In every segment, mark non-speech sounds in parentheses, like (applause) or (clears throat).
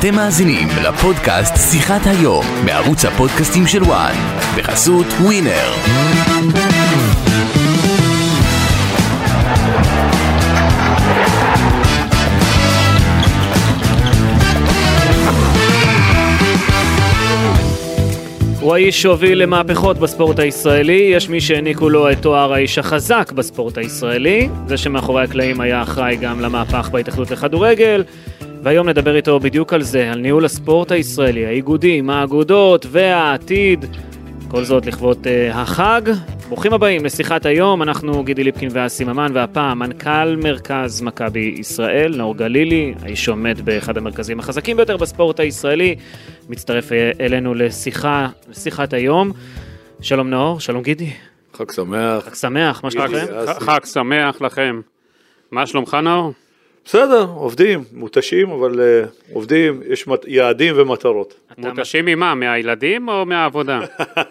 אתם מאזינים לפודקאסט שיחת היום בערוץ הפודקאסטים של וואן בחסות ווינר. הוא האיש שהוביל למהפכות בספורט הישראלי, יש מי שהעניקו לו את תואר האיש החזק בספורט הישראלי, זה שמאחורי הקלעים היה אחראי גם למהפך בהתאחדות לכדורגל, והיום נדבר איתו בדיוק על זה, על ניהול הספורט הישראלי, האיגודים, האגודות והעתיד, כל זאת לכבוד uh, החג. ברוכים הבאים לשיחת היום, אנחנו גידי ליפקין ואסי ממן, והפעם מנכ"ל מרכז מכבי ישראל, נאור גלילי, האיש שעומד באחד המרכזים החזקים ביותר בספורט הישראלי, מצטרף אלינו לשיחה, לשיחת היום. שלום נאור, שלום גידי. חג שמח. חג שמח, מה שלומכם? חג שמח לכם. מה שלומך נאור? בסדר, עובדים, מותשים, אבל uh, עובדים, יש מת, יעדים ומטרות. מותשים ממה? מהילדים או מהעבודה?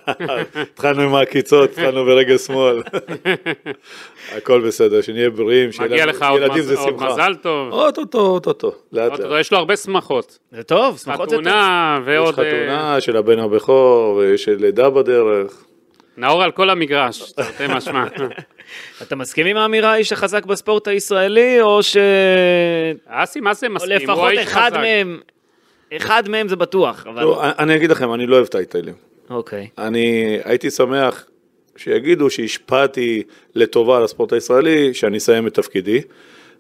(laughs) התחלנו עם העקיצות, התחלנו ברגל שמאל. (laughs) הכל בסדר, שנהיה בריאים, מגיע לך עוד, מז... עוד מזל טוב. אוטוטו, אוטוטו, לאט לאט. יש לו הרבה שמחות. זה טוב, שמחות זה טוב. חתונה ועוד... יש חתונה של הבן הבכור, ויש לידה בדרך. נאור על כל המגרש, תרתי משמע. (laughs) אתה מסכים עם האמירה האיש החזק בספורט הישראלי, או ש... אסי, מה זה מסכים? או לפחות אחד מהם, אחד מהם זה בטוח, אבל... לא, אני אגיד לכם, אני לא אוהב טייטלים. אוקיי. אני הייתי שמח שיגידו שהשפעתי לטובה על הספורט הישראלי, שאני אסיים את תפקידי.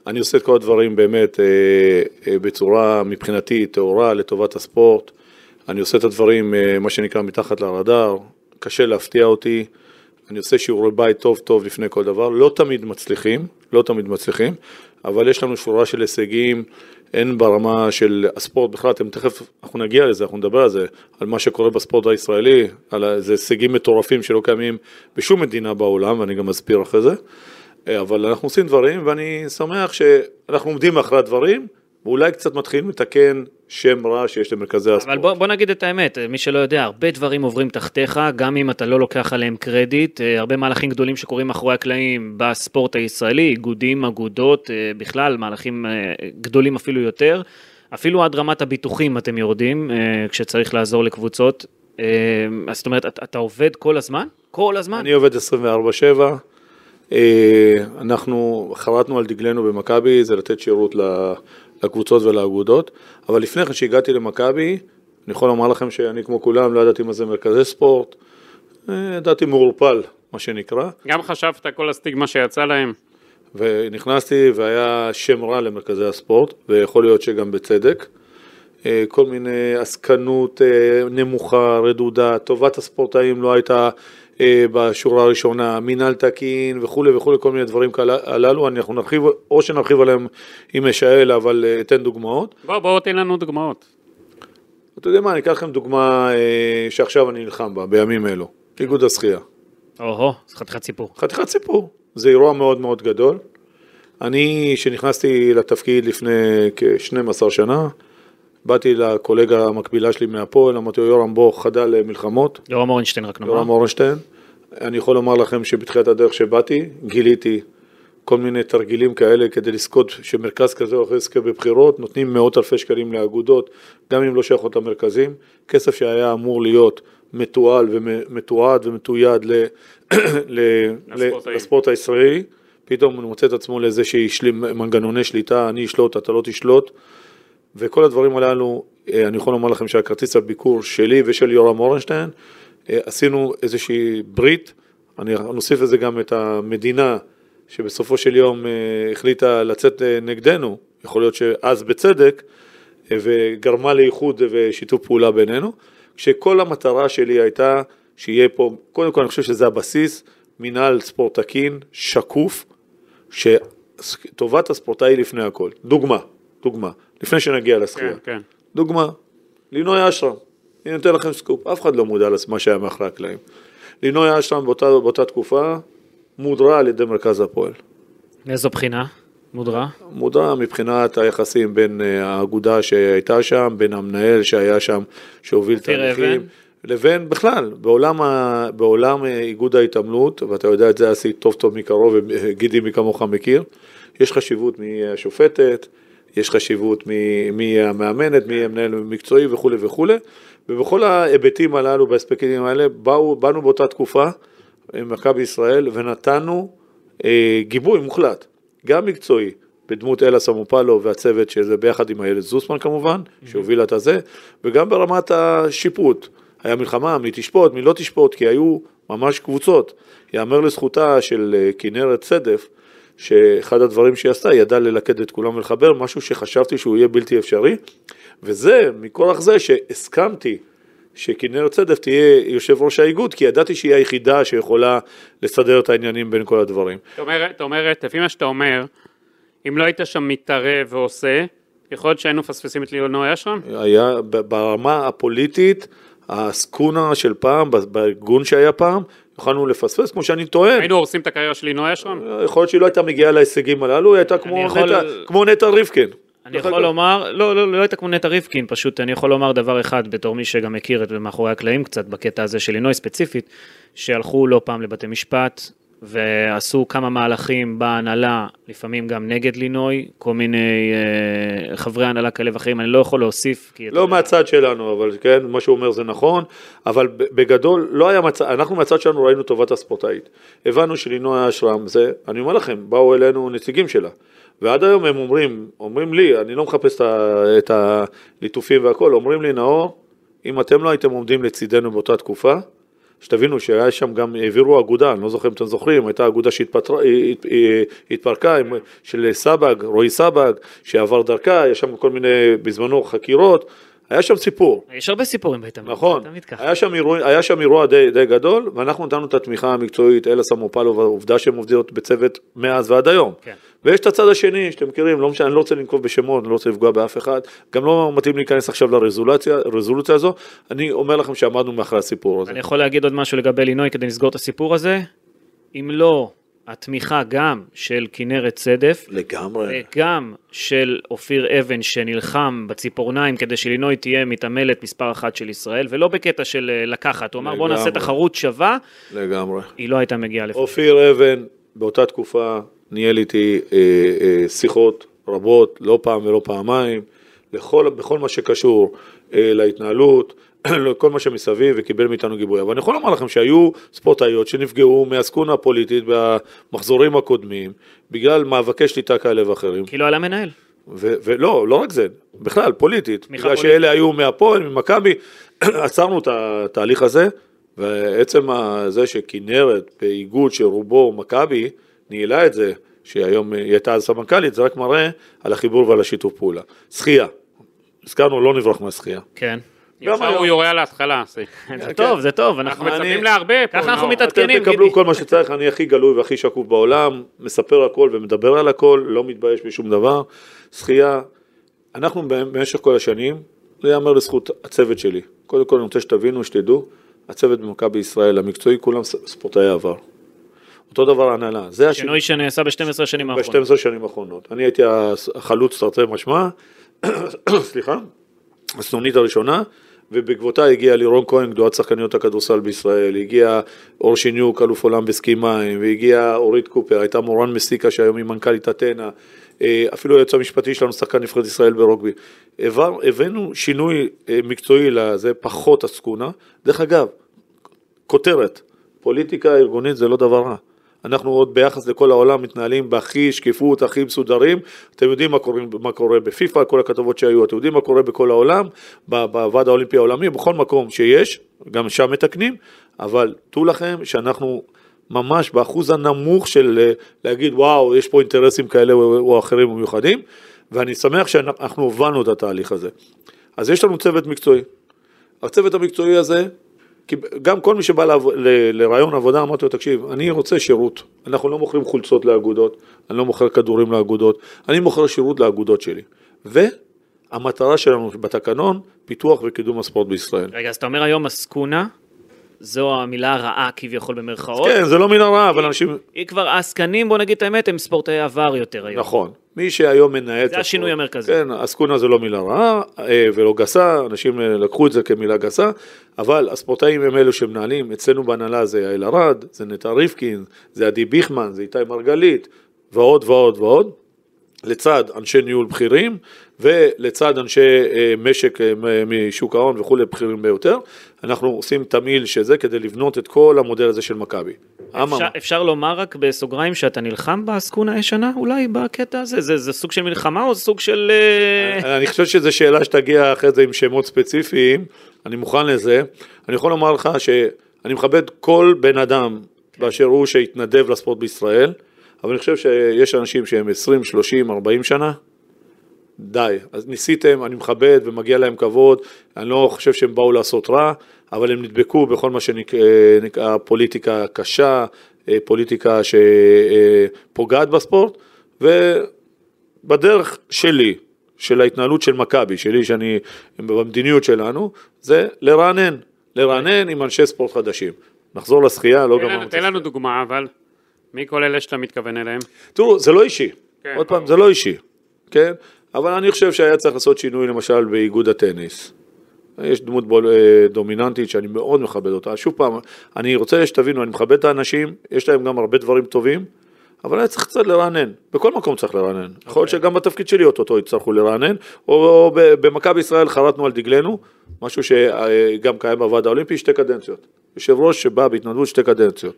אני עושה את כל הדברים באמת אה, אה, בצורה מבחינתי טהורה לטובת הספורט. אני עושה את הדברים, אה, מה שנקרא, מתחת לרדאר. קשה להפתיע אותי. אני עושה שיעורי בית טוב טוב לפני כל דבר, לא תמיד מצליחים, לא תמיד מצליחים, אבל יש לנו שורה של הישגים, הן ברמה של הספורט בכלל, אתם תכף, אנחנו נגיע לזה, אנחנו נדבר על זה, על מה שקורה בספורט הישראלי, על איזה הישגים מטורפים שלא קיימים בשום מדינה בעולם, ואני גם אסביר אחרי זה, אבל אנחנו עושים דברים, ואני שמח שאנחנו עומדים מאחורי הדברים, ואולי קצת מתחילים לתקן שם רע שיש למרכזי הספורט. אבל בוא, בוא נגיד את האמת, מי שלא יודע, הרבה דברים עוברים תחתיך, גם אם אתה לא לוקח עליהם קרדיט, אה, הרבה מהלכים גדולים שקורים מאחורי הקלעים בספורט הישראלי, איגודים, אגודות, אה, בכלל, מהלכים אה, גדולים אפילו יותר. אפילו עד רמת הביטוחים אתם יורדים, כשצריך לעזור לקבוצות. אז זאת אומרת, אתה, אתה עובד כל הזמן? כל הזמן? אני עובד 24-7. אנחנו חרטנו על דגלנו במכבי, זה לתת שירות לקבוצות ולאגודות, אבל לפני כן שהגעתי למכבי, אני יכול לומר לכם שאני כמו כולם לא ידעתי מה זה מרכזי ספורט, אה, ידעתי מעורפל, מה שנקרא. גם חשבת כל הסטיגמה שיצא להם? ונכנסתי והיה שם רע למרכזי הספורט, ויכול להיות שגם בצדק. אה, כל מיני עסקנות אה, נמוכה, רדודה, טובת הספורטאים לא הייתה בשורה הראשונה, מינהל תקין וכולי וכולי, כל מיני דברים הללו, אנחנו נרחיב, או שנרחיב עליהם עם משאל, אבל אה, אתן דוגמאות. בוא, בוא תן לנו דוגמאות. אתה יודע מה, אני אקח לכם דוגמה אה, שעכשיו אני נלחם בה, בימים אלו, איגוד השחייה. או-הו, זה חתיכת סיפור. חתיכת סיפור, זה אירוע מאוד מאוד גדול. אני, כשנכנסתי לתפקיד לפני כ-12 שנה, באתי לקולגה המקבילה שלי מהפועל, אמרתי לו, יורם בוא חדל למלחמות. יורם אורנשטיין רק נאמר. יורם אורנשטיין. אני יכול לומר לכם שבתחילת הדרך שבאתי, גיליתי כל מיני תרגילים כאלה כדי לזכות שמרכז כזה או אחר יזכה בבחירות, נותנים מאות אלפי שקלים לאגודות, גם אם לא שייכות למרכזים, כסף שהיה אמור להיות מתועל ומתועד ומתויד ל, (coughs) לספורט הישראלי, פתאום הוא מוצא את עצמו לאיזה מנגנוני שליטה, אני אשלוט, אתה לא תשלוט. וכל הדברים הללו, אה, אני יכול לומר לכם שהכרטיס הביקור שלי ושל יורם אורנשטיין, אה, עשינו איזושהי ברית, אני נוסיף לזה גם את המדינה שבסופו של יום אה, החליטה לצאת נגדנו, יכול להיות שאז בצדק, וגרמה לאיחוד ושיתוף פעולה בינינו, כשכל המטרה שלי הייתה שיהיה פה, קודם כל אני חושב שזה הבסיס, מנהל ספורט תקין, שקוף, שטובת הספורטאי לפני הכל. דוגמה, דוגמה. לפני שנגיע לשחייה. כן, כן. דוגמה, לינוי אשרם, אני נותן לכם סקופ, אף אחד לא מודע למה שהיה מאחורי הקלעים. לינוי אשרם באותה, באותה תקופה מודרה על ידי מרכז הפועל. מאיזו בחינה? מודרה? מודרה מבחינת היחסים בין אה, האגודה שהייתה שם, בין המנהל שהיה שם, שהוביל תהליכים. לבין בכלל, בעולם, ה, בעולם אה, איגוד ההתעמלות, ואתה יודע את זה עשית טוב טוב מקרוב, וגידי מי כמוך מכיר, יש חשיבות מהשופטת, יש חשיבות מי מי המאמנת, מי המנהל המקצועי וכולי וכולי, ובכל ההיבטים הללו, באספקטים האלה, באו, באנו באותה תקופה, עם מכבי ישראל, ונתנו אה, גיבוי מוחלט, גם מקצועי, בדמות אלה סמופלו והצוות שזה ביחד עם איילת זוסמן כמובן, שהובילה את הזה, וגם ברמת השיפוט. היה מלחמה, מי תשפוט, מי לא תשפוט, כי היו ממש קבוצות. יאמר לזכותה של אה, כנרת צדף, שאחד הדברים שהיא עשתה, היא ידעה ללכד את כולם ולחבר, משהו שחשבתי שהוא יהיה בלתי אפשרי, וזה, מכורח זה שהסכמתי שכנרת צדף תהיה יושב ראש האיגוד, כי ידעתי שהיא היחידה שיכולה לסדר את העניינים בין כל הדברים. זאת אומרת, זאת אומרת, לפי מה שאתה אומר, אם לא היית שם מתערב ועושה, יכול להיות שהיינו מפספסים את ליאונור אשרם? היה ברמה הפוליטית, הסקונה של פעם, בארגון שהיה פעם, יכולנו לפספס, כמו שאני טוען. היינו הורסים את הקריירה של ליאונור אשרם? יכול להיות שהיא לא הייתה מגיעה להישגים הללו, היא הייתה כמו יכול- נטע, כמו נטע ריבקין. אני יכול אגב. לומר, לא, לא, לא הייתה כמו נטע ריבקין, פשוט אני יכול לומר דבר אחד בתור מי שגם מכיר את זה מאחורי הקלעים קצת בקטע הזה של לינוי ספציפית, שהלכו לא פעם לבתי משפט ועשו כמה מהלכים בהנהלה, לפעמים גם נגד לינוי, כל מיני אה, חברי הנהלה כאלה ואחרים, אני לא יכול להוסיף. כי אתה לא יודע, מהצד שלנו, אבל כן, מה שהוא אומר זה נכון, אבל בגדול לא היה מצב, אנחנו מהצד שלנו ראינו טובת הספורטאית. הבנו שלינוי אשרם זה, אני אומר לכם, באו אלינו נציגים שלה, ועד היום הם אומרים, אומרים לי, אני לא מחפש את הליטופים והכל, אומרים לי, נאור, אם אתם לא הייתם עומדים לצידנו באותה תקופה, שתבינו שהיה שם גם, העבירו אגודה, אני לא זוכר אם אתם זוכרים, הייתה אגודה שהתפרקה, עם- של סבג, רועי סבג, שעבר דרכה, יש שם כל מיני, בזמנו, חקירות, היה שם סיפור. יש הרבה סיפורים בהתאמנות, נכון, תמיד ככה. היה שם אירוע, היה שם אירוע די, די גדול, ואנחנו נתנו את התמיכה המקצועית, אלה סמופלו, והעובדה שהן עובדות בצוות מאז ועד היום. כן. ויש את הצד השני, שאתם מכירים, לא משנה, אני לא רוצה לנקוב בשמות, אני לא רוצה לפגוע באף אחד, גם לא מתאים להיכנס עכשיו לרזולוציה הזו, אני אומר לכם שעמדנו מאחורי הסיפור הזה. אני יכול להגיד עוד משהו לגבי לינוי כדי לסגור את הסיפור הזה? אם לא התמיכה גם של כנרת צדף, לגמרי. וגם של אופיר אבן שנלחם בציפורניים כדי שלינוי תהיה מתעמלת מספר אחת של ישראל, ולא בקטע של אה, לקחת, הוא אמר בוא נעשה. תחרות שווה, לגמרי. היא לא הייתה מגיעה לפני. אופיר אבן, באותה תקופה, ניהל איתי אה, אה, שיחות רבות, לא פעם ולא פעמיים, לכל, בכל מה שקשור אה, להתנהלות, (coughs) לכל מה שמסביב, וקיבל מאיתנו גיבוי. אבל אני יכול לומר לכם שהיו ספורטאיות שנפגעו מהסקונה הפוליטית במחזורים הקודמים, בגלל מאבקי שליטה כאלה ואחרים. כי לא היה לה מנהל. ו- ולא, לא רק זה, בכלל, פוליטית. בגלל פוליטית. שאלה היו מהפועל, ממכבי, (coughs) עצרנו את התהליך הזה, ועצם זה שכנרת באיגוד שרובו מכבי, ניהלה את זה, שהיום היא הייתה אז סמנכ"לית, זה רק מראה על החיבור ועל השיתוף פעולה. שחייה, הזכרנו, לא נברח מהשחייה. כן. ישר היום. הוא יורה על ההתחלה. (laughs) זה טוב, זה טוב, אנחנו. מצפים להרבה פה. ככה אנחנו. מתעדכנים. אתם תקבלו. כל מה שצריך, אני הכי גלוי והכי שקוף בעולם, מספר הכל ומדבר על הכל, לא מתבייש בשום דבר. שחייה, אנחנו במשך כל השנים, זה ייאמר לזכות הצוות שלי. קודם כל אני רוצה שתבינו, שתדעו, הצוות במכבי ישראל, המקצועי, כולם ספורטאי עבר. אותו דבר ההנהלה, זה השינוי שינוי שנעשה ב-12 שנים האחרונות. ב-12 שנים האחרונות. אני הייתי החלוץ תרתי משמע, (coughs) סליחה, הסנונית הראשונה, ובעקבותיי הגיע לירון כהן, גדולת שחקניות הכדורסל בישראל, הגיע אור שיניוק, אלוף עולם בסקי מים, והגיעה אורית קופר, הייתה מורן מסיקה שהיום היא מנכ"לית אתנה, אה, אפילו היועץ המשפטי שלנו שחקן נבחרת ישראל ברוגבי. הבאנו שינוי אה, מקצועי לזה, פחות הסקונה. דרך אגב, כותרת, פוליטיקה ארגונית זה לא דבר רע. אנחנו עוד ביחס לכל העולם מתנהלים בהכי שקיפות, הכי מסודרים. אתם יודעים מה קורה, מה קורה בפיפ"א, כל הכתבות שהיו, אתם יודעים מה קורה בכל העולם, בוועד האולימפי העולמי, בכל מקום שיש, גם שם מתקנים, אבל דעו לכם שאנחנו ממש באחוז הנמוך של אה, להגיד וואו, יש פה אינטרסים כאלה או אחרים ומיוחדים, ואני שמח שאנחנו הובלנו את התהליך הזה. אז יש לנו צוות מקצועי. הצוות המקצועי הזה, כי גם כל מי שבא לעב- ל- לרעיון עבודה, אמרתי לו, תקשיב, אני רוצה שירות. אנחנו לא מוכרים חולצות לאגודות, אני לא מוכר כדורים לאגודות, אני מוכר שירות לאגודות שלי. והמטרה שלנו בתקנון, פיתוח וקידום הספורט בישראל. רגע, אז אתה אומר היום הסקונה, זו המילה הרעה כביכול במרכאות. כן, זה לא מילה רעה, אבל אנשים... היא כבר, העסקנים, בוא נגיד את האמת, הם ספורטאי עבר יותר היום. נכון. מי שהיום מנהל... את זה השינוי המרכזי. כן, הסקונה זה לא מילה רעה אה, ולא גסה, אנשים אה, לקחו את זה כמילה גסה, אבל הספורטאים הם אלו שמנהלים, אצלנו בהנהלה זה יעל ארד, זה נטע ריבקין, זה עדי ביכמן, זה איתי מרגלית, ועוד ועוד ועוד. לצד אנשי ניהול בכירים ולצד אנשי אה, משק אה, משוק ההון וכולי בכירים ביותר, אנחנו עושים תמהיל שזה כדי לבנות את כל המודל הזה של מכבי. אפשר, אפשר לומר רק בסוגריים שאתה נלחם בעסקונה הישנה אולי בקטע הזה? זה, זה סוג של מלחמה או סוג של... אה, אני חושב שזו שאלה שתגיע אחרי זה עם שמות ספציפיים, אני מוכן לזה. אני יכול לומר לך שאני מכבד כל בן אדם באשר הוא שהתנדב לספורט בישראל, אבל אני חושב שיש אנשים שהם 20, 30, 40 שנה, די. אז ניסיתם, אני מכבד ומגיע להם כבוד, אני לא חושב שהם באו לעשות רע, אבל הם נדבקו בכל מה שנקרא פוליטיקה קשה, אה, פוליטיקה שפוגעת בספורט, ובדרך שלי, של ההתנהלות של מכבי, שלי, שאני, במדיניות שלנו, זה לרענן, לרענן עם אנשי ספורט חדשים. נחזור לשחייה, לא גמרנו תן לנו דוגמה, אבל מי כל אלה שאתה מתכוון אליהם? תראו, זה לא אישי. כן, עוד פעם. זה לא אישי, כן? אבל אני חושב שהיה צריך לעשות שינוי למשל באיגוד הטניס. יש דמות בול, אה, דומיננטית שאני מאוד מכבד אותה. שוב פעם, אני רוצה שתבינו, אני מכבד את האנשים, יש להם גם הרבה דברים טובים, אבל היה צריך קצת לרענן. בכל מקום צריך לרענן. יכול אוקיי. להיות שגם בתפקיד שלי אוטוטו יצטרכו לרענן, או, או ב- במכבי ישראל חרטנו על דגלנו, משהו שגם קיים בוועד האולימפי, שתי קדנציות. יושב ראש שבא בהתנדבות שתי קדנציות.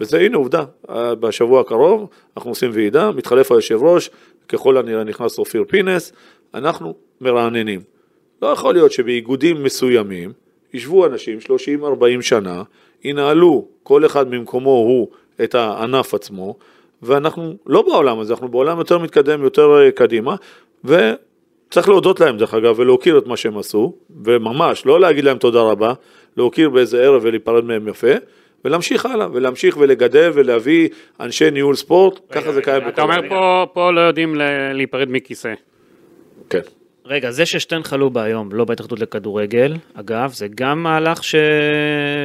וזה הנה עובדה, אה, בשבוע הקרוב אנחנו עושים ועידה, מתחלף היושב ראש, ככל הנראה נכנס אופיר פינס, אנחנו מרעננים. לא יכול להיות שבאיגודים מסוימים ישבו אנשים 30-40 שנה, ינהלו כל אחד ממקומו הוא את הענף עצמו, ואנחנו לא בעולם הזה, אנחנו בעולם יותר מתקדם, יותר אה, קדימה, וצריך להודות להם דרך אגב ולהוקיר את מה שהם עשו, וממש, לא להגיד להם תודה רבה, להוקיר באיזה ערב ולהיפרד מהם יפה, ולהמשיך הלאה, ולהמשיך ולגדל ולהביא אנשי ניהול ספורט, ככה זה קיים אתה אומר פה, פה לא יודעים להיפרד מכיסא. כן. רגע, זה ששטרן חלובה היום לא בהתאחדות לכדורגל, אגב, זה גם מהלך ש...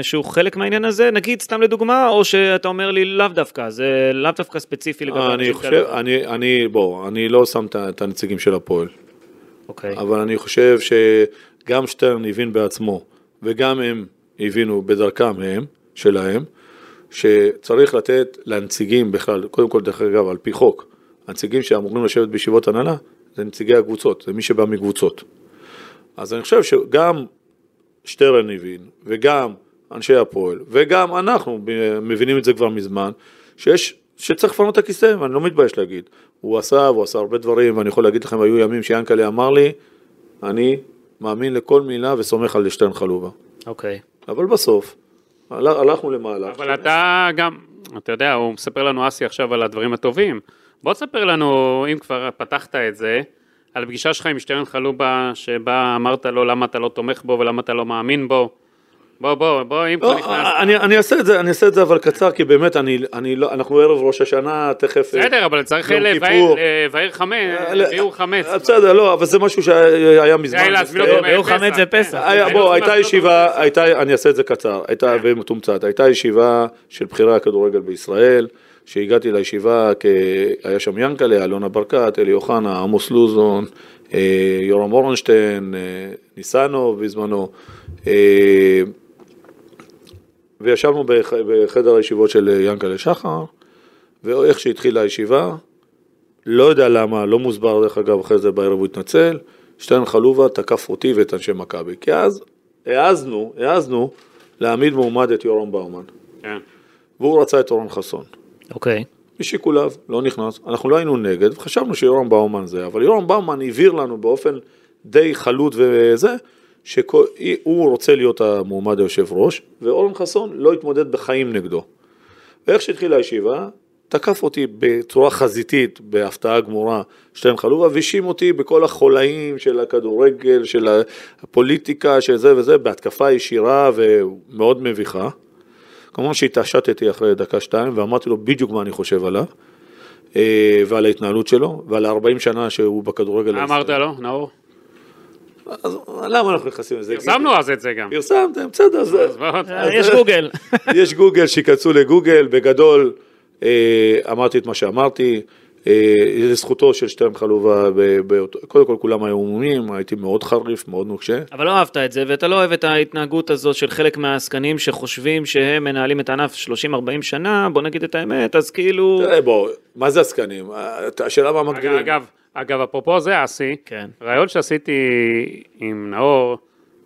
שהוא חלק מהעניין הזה, נגיד סתם לדוגמה, או שאתה אומר לי לאו דווקא, זה לאו דווקא ספציפי לגבי אני חושב, כאלה. אני, אני, בוא, אני לא שם את הנציגים של הפועל, אוקיי. אבל אני חושב שגם שטרן הבין בעצמו, וגם הם הבינו בדרכם הם, שלהם, שצריך לתת לנציגים בכלל, קודם כל דרך אגב על פי חוק, הנציגים שאמורים לשבת בישיבות הנהלה, זה נציגי הקבוצות, זה מי שבא מקבוצות. אז אני חושב שגם שטרן הבין, וגם אנשי הפועל, וגם אנחנו מבינים את זה כבר מזמן, שיש, שצריך לפנות את הכיסא, ואני לא מתבייש להגיד. הוא עשה, והוא עשה הרבה דברים, ואני יכול להגיד לכם, היו ימים שיאנקל'ה אמר לי, אני מאמין לכל מילה וסומך על שטרן חלובה. אוקיי. אבל בסוף, הלכנו למהלך. אבל אתה גם, אתה יודע, הוא מספר לנו אסי עכשיו על הדברים הטובים. בוא תספר לנו, אם כבר פתחת את זה, על פגישה שלך עם שטרן חלובה, שבה אמרת לו למה אתה לא תומך בו ולמה אתה לא מאמין בו. בוא, בוא, בוא, אם כבר לא, נכנס... אני, אני אעשה את זה, אני אעשה את זה אבל קצר, כי באמת, אני, אני לא, אנחנו ערב ראש השנה, תכף... בסדר, אבל צריך לבאר חמץ, אה, ביאור חמץ. אה, בסדר, לא, אבל זה משהו שהיה מזמן. ביום בפסח. חמץ זה פסח. בוא, הייתה לעשות ישיבה. הייתה, אני אעשה את זה קצר, הייתה ומתומצת, הייתה ישיבה של בכירי הכדורגל בישראל, שהגעתי לישיבה. היה שם ינקלה, אלונה ברקת, אלי אוחנה, עמוס לוזון, אה, יורם אורנשטיין, אה, ניסנוב בזמנו, אה, וישבנו בח... בחדר הישיבות של ינקלה שחר, ואיך שהתחילה הישיבה, לא יודע למה, לא מוסבר דרך אגב, אחרי זה בערב הוא התנצל, שטרן חלובה תקף אותי ואת אנשי מכבי, כי אז העזנו, העזנו להעמיד מועמד את יורם באומן, כן. והוא רצה את אורן חסון. אוקיי. משיקוליו, לא נכנס, אנחנו לא היינו נגד, וחשבנו שיורם באומן זה, אבל יורם באומן הבהיר לנו באופן די חלוט וזה, שהוא רוצה להיות המועמד היושב ראש, ואורן חסון לא התמודד בחיים נגדו. ואיך שהתחילה הישיבה, תקף אותי בצורה חזיתית, בהפתעה גמורה, שטרן חלובה, והאשים אותי בכל החולאים של הכדורגל, של הפוליטיקה, של זה וזה, בהתקפה ישירה ומאוד מביכה. כמובן שהתעשתתי אחרי דקה-שתיים ואמרתי לו בדיוק מה אני חושב עליו, אה, ועל ההתנהלות שלו, ועל ה-40 שנה שהוא בכדורגל. מה אמרת לו, נאור? אז למה אנחנו נכנסים לזה? פרסמנו אז את זה גם. פרסמתם, בסדר, אז... אה, יש גוגל. (laughs) יש גוגל, שייכנסו לגוגל, בגדול אה, אמרתי את מה שאמרתי, לזכותו של שטרן חלובה, קודם כל כולם היו עמומים, הייתי מאוד חריף, מאוד נוקשה. אבל לא אהבת את זה, ואתה לא אוהב את ההתנהגות הזאת של חלק מהעסקנים שחושבים שהם מנהלים את הענף 30-40 שנה, בוא נגיד את האמת, אז כאילו... תראה, בוא, מה זה עסקנים? השאלה מה אגב, מגדירים. אגב, אגב, אפרופו זה, אסי, כן. ראיון שעשיתי עם נאור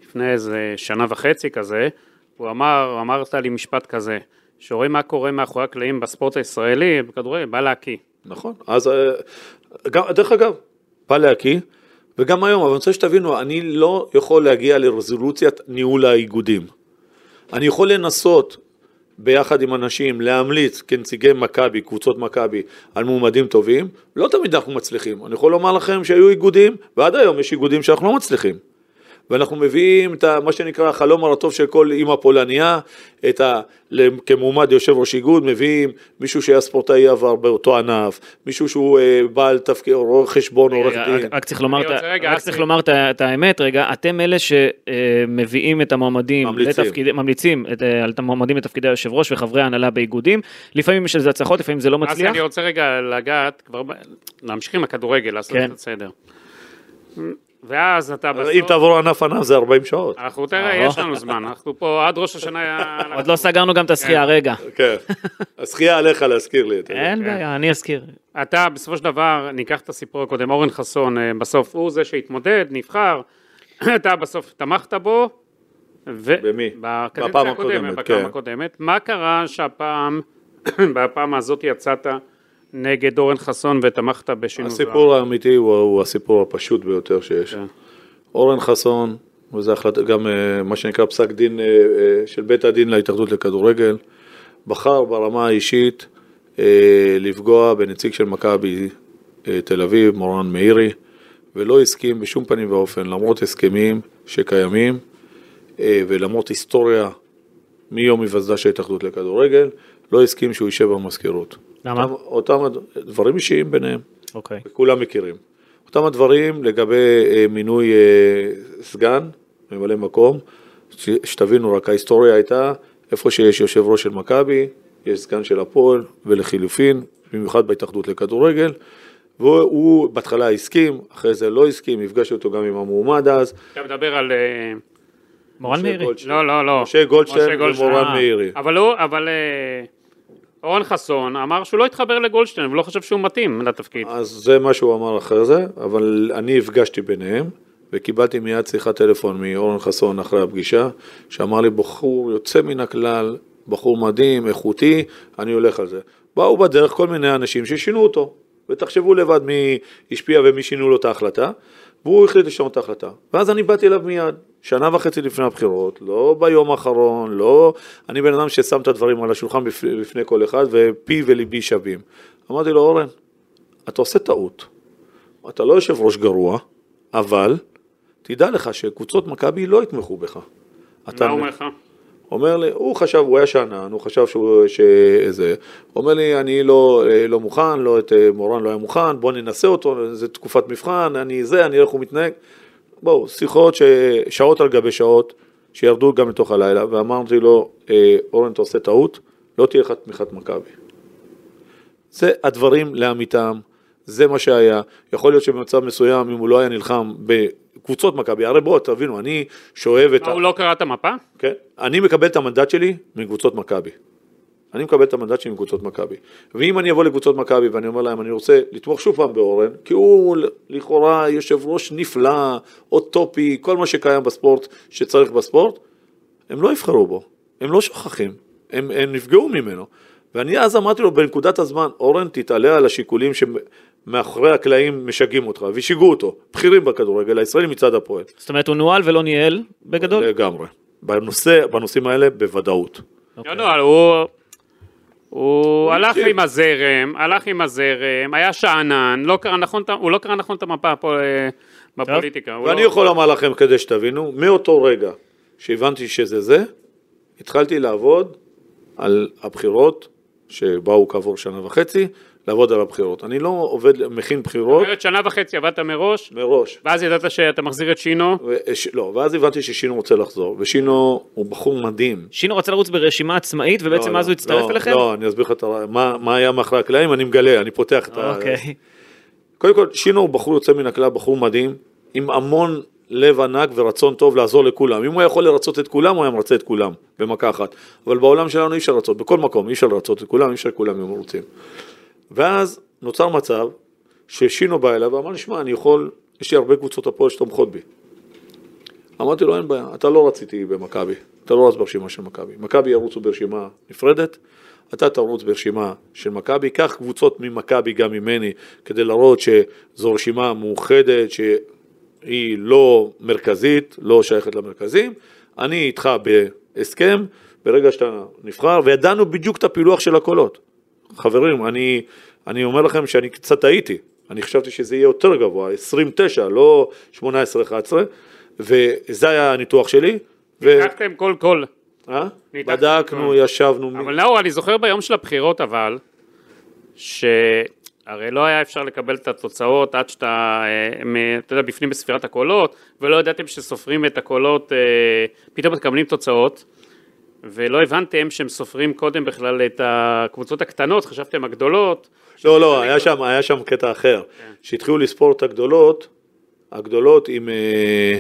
לפני איזה שנה וחצי כזה, הוא אמר, אמרת לי משפט כזה, שרואים מה קורה מאחורי הקלעים בספורט הישראלי, בכדורגל, בא להקיא. נכון, אז אה, גם, דרך אגב, בא להקיא, וגם היום, אבל אני רוצה שתבינו, אני לא יכול להגיע לרזולוציית ניהול האיגודים. אני יכול לנסות ביחד עם אנשים להמליץ כנציגי מכבי, קבוצות מכבי, על מועמדים טובים, לא תמיד אנחנו מצליחים. אני יכול לומר לכם שהיו איגודים, ועד היום יש איגודים שאנחנו לא מצליחים. ואנחנו מביאים את ה, מה שנקרא החלום הרטוב של כל אימא פולניה, את ה, כמועמד יושב ראש איגוד, מביאים מישהו שהיה ספורטאי עבר באותו ענף, מישהו שהוא אה, בעל תפקיד, רואה חשבון, עורך דין. רק- רק צריך לומר, את רגע, רק. צריך לומר את את האמת רגע, אתם אלה שמביאים את המועמדים, ממליצים. לתפקיד- ממליצים את ה- על המועמדים לתפקידי היושב ראש וחברי ההנהלה באיגודים, לפעמים יש לזה הצלחות, לפעמים זה לא מצליח, אני רוצה רגע לגעת, כבר, להמשיך עם הכדורגל, לעשות כן. קצת סדר. ואז אתה אם תעבור ענף ענף זה 40 שעות. אנחנו תראה, יש לנו זמן, אנחנו פה עד ראש השנה... עוד לא סגרנו גם את השחייה, רגע, כן. הזכייה עליך להזכיר לי את זה. אין בעיה, אני אזכיר, אתה בסופו של דבר, ניקח את הסיפור הקודם, אורן חסון, אה, בסוף הוא זה שהתמודד, נבחר, (clears throat) אתה בסוף תמכת בו. ו... במי? בקדנציה בפעם הקודמת, כן. הקודמת. מה קרה שהפעם, (clears throat) בפעם הזאת יצאת נגד אורן חסון ותמכת בשינוי? הסיפור האמיתי הוא, הוא הסיפור הפשוט ביותר שיש. כן. אורן חסון, וזה החלט, גם אה, מה שנקרא פסק דין אה, אה, של בית הדין להתאחדות לכדורגל, בחר ברמה האישית אה, לפגוע בנציג של מכבי אה, תל אביב, מורן מאירי, ולא הסכים בשום פנים ואופן, למרות הסכמים שקיימים אה, ולמרות היסטוריה מיום היווסדה של ההתאחדות לכדורגל, לא הסכים שהוא יישב במזכירות. למה? אותם, אותם דברים אישיים ביניהם. אוקיי, וכולם מכירים. אותם הדברים לגבי אה, מינוי אה, סגן, ממלא מקום, ש- שתבינו רק ההיסטוריה הייתה, איפה שיש יושב ראש של מכבי, יש סגן של הפועל, ולחילופין, במיוחד בהתאחדות לכדורגל, והוא הוא בהתחלה הסכים, אחרי זה לא הסכים, נפגש אותו גם עם המועמד אז, אתה מדבר על... אה, מורן מאירי. לא, לא, לא. משה גולדשטיין ומורן אה, מאירי. אבל הוא, אבל אה, אורן חסון אמר שהוא לא התחבר לגולדשטיין ולא חושב שהוא מתאים לתפקיד. אז זה מה שהוא אמר אחרי זה, אבל אני הפגשתי ביניהם, וקיבלתי מיד שיחת טלפון מאורן חסון אחרי הפגישה, שאמר לי, בחור יוצא מן הכלל, בחור מדהים, איכותי, אני הולך על זה. באו בדרך כל מיני אנשים ששינו אותו, ותחשבו לבד מי השפיע ומי שינו לו את ההחלטה, והוא החליט לשנות את ההחלטה. ואז אני באתי אליו מיד, שנה וחצי לפני הבחירות, לא ביום האחרון, לא... אני בן אדם ששם את הדברים על השולחן בפני, בפני כל אחד, ופי וליבי שווים. אמרתי לו, אורן, אתה עושה טעות. אתה לא יושב ראש גרוע, אבל תדע לך שקבוצות מכבי לא יתמכו בך. מה הוא אומר לך? אומר לי, הוא חשב, הוא היה שאנן, הוא חשב שהוא, שזה, אומר לי, אני לא, לא מוכן, לא את אה, מורן לא היה מוכן, בוא ננסה אותו, זה תקופת מבחן, אני זה, אני איך הוא מתנהג. בואו, שיחות ששעות על גבי שעות, שירדו גם לתוך הלילה, ואמרתי לו, אה, אורן, אתה עושה טעות, לא תהיה לך תמיכת מכבי. זה הדברים לאמיתם, זה מה שהיה. יכול להיות שבמצב מסוים, אם הוא לא היה נלחם בקבוצות מכבי, הרי בואו, תבינו, אני שואב את מה, הוא לא קרא את המפה? כן? אני מקבל את המנדט שלי מקבוצות מכבי. אני מקבל את המנדט שלי מקבוצות מכבי. ואם אני אבוא לקבוצות מכבי ואני אומר להם, אני רוצה לתמוך שוב פעם באורן, כי הוא לכאורה יושב ראש נפלא, אוטופי, כל מה שקיים בספורט, שצריך בספורט, הם לא יבחרו בו, הם לא שוכחים, הם, הם נפגעו ממנו. ואני אז אמרתי לו בנקודת הזמן, אורן, תתעלה על השיקולים שמאחורי הקלעים משגעים אותך, ושיגעו אותו, בכירים בכדורגל הישראלי מצד הפועל. זאת אומרת הוא נוהל ולא ניהל, בגדול, לגמרי. בנושא, בנושאים האלה בוודאות. אוקיי. לא, לא, הוא... הוא הלך. עם הזרם, הלך עם הזרם, היה שאנן, לא קרא נכון, הוא לא קרא נכון את המפה פה אה, בפוליטיקה. ואני לא- יכול לומר לכם כדי שתבינו, מאותו רגע שהבנתי שזה זה, התחלתי לעבוד על הבחירות שבאו כעבור שנה וחצי, לעבוד על הבחירות. אני לא עובד, מכין זאת בחירות אומרת, שנה וחצי עבדת מראש, מראש. ואז ידעת שאתה מחזיר את שינו. ו- ש- לא, ואז הבנתי ששינו רוצה לחזור, ושינו הוא בחור מדהים. שינו רצה לרוץ ברשימה עצמאית, ובעצם לא, אז הוא לא, הצטרף לא, אליכם? לא, אני אסביר לך מה, מה היה מאחורי הקלעים, אני מגלה, אני פותח את ה... אוקיי. קודם כל, שינו הוא בחור יוצא מן הכלל, בחור מדהים, עם המון לב ענק ורצון טוב לעזור לכולם. אם הוא היה יכול לרצות את כולם, הוא היה מרצה את כולם במכה אחת. אבל בעולם שלנו אי אפשר לרצות, בכל מקום אי אפשר לרצות את כולם, אי אפשר כולם יהיו מרוצים. ואז נוצר מצב ששינו בא אליו ואמר לי, שמע, אני יכול, יש לי הרבה קבוצות הפועל שתומכות בי. אמרתי לו, אין בעיה, אתה לא רציתי במכבי, אתה לא רץ ברשימה של מכבי. מכבי ירוצו ברשימה נפרדת, אתה תרוץ ברשימה של מכבי, קח קבוצות ממכבי גם ממני, כדי להראות שזו רשימה מאוחדת, שהיא לא מרכזית, לא שייכת למרכזים. אני איתך בהסכם, ברגע שאתה נבחר, וידענו בדיוק את הפילוח של הקולות. חברים, אני, אני אומר לכם שאני קצת טעיתי, אני חשבתי שזה יהיה יותר גבוה, 29, לא 18-11, וזה היה הניתוח שלי. ו... לקחתם כל קול. אה? ניתחתם בדקנו, הכל. ישבנו, אבל נאור, אני זוכר ביום של הבחירות אבל, שהרי לא היה אפשר לקבל את התוצאות עד שאתה, אה, מ- אתה יודע, בפנים בספירת הקולות, ולא ידעתם שסופרים את הקולות, אה, פתאום מקבלים תוצאות, ולא הבנתם שהם סופרים קודם בכלל את הקבוצות הקטנות, חשבתם הגדולות. לא, לא, היה שם, היה שם קטע אחר. כשהתחילו לספור את הגדולות, הגדולות עם, אה,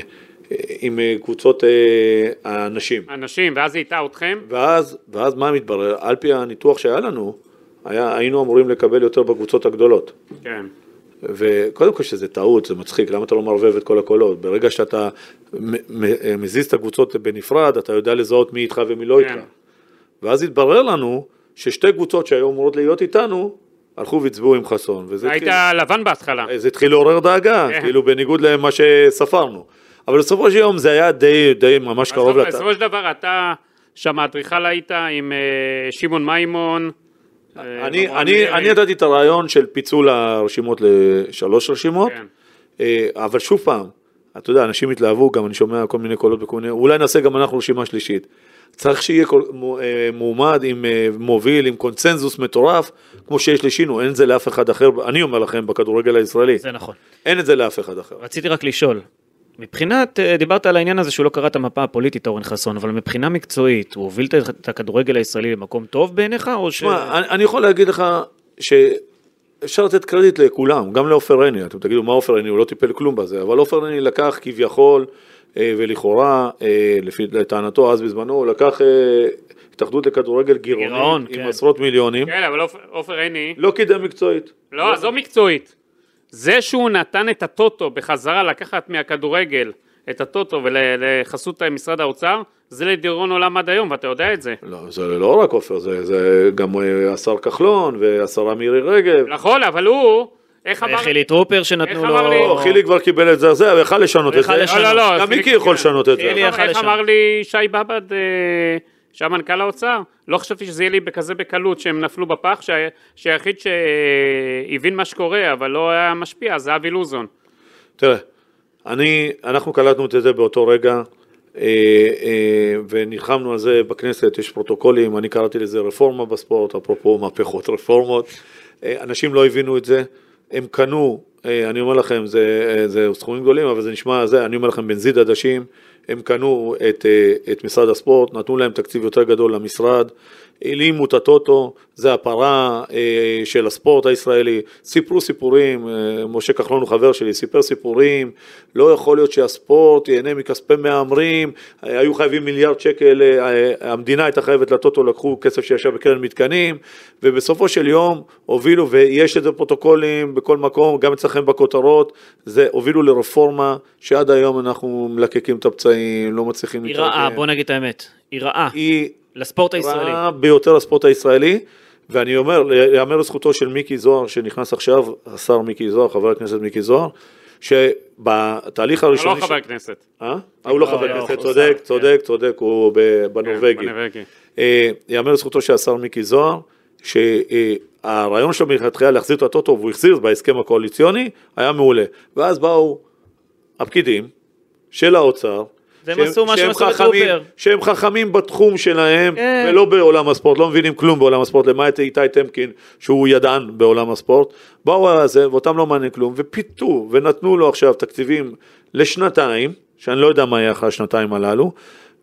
עם אה, קבוצות אה, הנשים. אנשים, ואז זה הטעה אתכם, ואז, ואז מה מתברר? על פי הניתוח שהיה לנו, היה, היינו אמורים לקבל יותר בקבוצות הגדולות. כן. וקודם כל שזה טעות, זה מצחיק, למה אתה לא מערבב את כל הקולות? ברגע שאתה מזיז את הקבוצות בנפרד, אתה יודע לזהות מי איתך ומי לא כן. איתך. ואז התברר לנו ששתי קבוצות שהיו אמורות להיות איתנו, הלכו והצביעו עם חסון. היית לבן בהתחלה. זה התחיל לעורר דאגה, כן. כאילו בניגוד למה שספרנו. אבל בסופו של יום זה היה די, די ממש קרוב לת... בסופו של דבר אתה שם האדריכל היית עם אה, שמעון מימון. אה, אני, אני, ידעתי את הרעיון של פיצול הרשימות לשלוש רשימות, כן. אה, אבל שוב פעם, אתה יודע, אנשים התלהבו, גם אני שומע כל מיני קולות בכל מיני, אולי נעשה גם אנחנו רשימה שלישית. צריך שיהיה כל, אה, מועמד עם אה, מוביל, עם קונצנזוס מטורף, כמו שיש לשינו, אין את זה לאף אחד אחר, אני אומר לכם, בכדורגל הישראלי, זה נכון. אין את זה לאף אחד אחר. רציתי רק לשאול, מבחינת, אה, דיברת על העניין הזה שהוא לא קרא את המפה הפוליטית, אורן חסון, אבל מבחינה מקצועית, הוא הוביל את- הכדורגל הישראלי למקום טוב בעיניך, או ש... תשמע, אני, אני יכול להגיד לך שאפשר לתת קרדיט לכולם, גם לעופר עיני, אתם תגידו מה עופר עיני, הוא לא טיפל כלום בזה, אבל עופר עיני לקח כביכול אה, ולכאורה, אה, לפי לטענתו אז בזמנו, הוא לקח התאחדות לכדורגל גירעון, עם כן. עשרות מיליונים, כן, אבל עופר- עופר עיני, לא קידם מקצועית. לא, עזוב מקצועית. זה שהוא נתן את הטוטו בחזרה לקחת מהכדורגל את הטוטו ולחסות משרד האוצר, זה לדיראון עולם עד היום, ואתה יודע את זה. לא, זה לא רק עופר, זה, זה גם אה, השר כחלון והשרה מירי רגב. נכון, אבל הוא, איך אמר... חילי טרופר שנתנו? לו... לא, חילי כבר קיבל את זה, זה, הוא יכל לשנות את זה. לא, לא, לא, גם מיקי יכול לשנות את זה. איך. אמר לי שי באב"ד, אה, שהיה מנכ"ל האוצר? לא חשבתי שזה יהיה לי בכזה בקלות שהם נפלו בפח, שה- שהיחיד שהבין מה שקורה, אבל לא היה משפיע, זה אבי לוזון. תראה, אני, אנחנו קלטנו את זה באותו רגע, אה, אה, ונלחמנו על זה בכנסת, יש פרוטוקולים, אני קראתי לזה רפורמה בספורט, אפרופו מהפכות רפורמות. אה, אנשים לא הבינו את זה, הם קנו, אה, אני אומר לכם, זה, אה, זה סכומים גדולים, אבל זה נשמע, זה, אני אומר לכם, בנזיד עדשים, הם קנו את, אה, את משרד הספורט, נתנו להם תקציב יותר גדול למשרד, העלימו את הטוטו, זה הפרה אה, של הספורט הישראלי, סיפרו סיפורים, אה, משה כחלון הוא חבר שלי, סיפר סיפורים, לא יכול להיות שהספורט ייהנה מכספי מהמרים, אה, היו חייבים מיליארד שקל, אה, המדינה הייתה חייבת לטוטו, לקחו כסף שישב בקרן מתקנים, ובסופו של יום הובילו, ויש את זה פרוטוקולים בכל מקום, גם אצלכם בכותרות, זה הובילו לרפורמה שעד היום אנחנו מלקקים את הפצעים, לא מצליחים היא רעה. בוא נגיד את האמת. היא רעה. היא לספורט הישראלי. רעה ביותר לספורט הישראלי, ואני אומר, יאמר לזכותו של מיקי זוהר שנכנס עכשיו, השר מיקי זוהר, חבר הכנסת מיקי זוהר, שבתהליך אתה הראשוני... לא חבר כנסת. אה? הוא לא לא, חבר לא, כנסת, הוא צודק, צודק, צודק, הוא בנורבגי. כן, בנורבגי. אה, לזכותו של השר מיקי זוהר, שהרעיון שלו מלכתחילה להחזיר את הטוטו, והוא החזיר בהסכם הקואליציוני, היה מעולה. ואז באו הפקידים של האוצר, זה הם שהם- עשו מה שהם עשו חכמים- בטרופר. שהם חכמים בתחום שלהם, כן. ולא בעולם הספורט, לא מבינים כלום בעולם הספורט, למעט איתי טמקין, שהוא ידען בעולם הספורט, באו על זה, ואותם לא מעניין כלום, ופיתו, ונתנו לו עכשיו תקציבים לשנתיים, שאני לא יודע מה יהיה אחרי השנתיים הללו,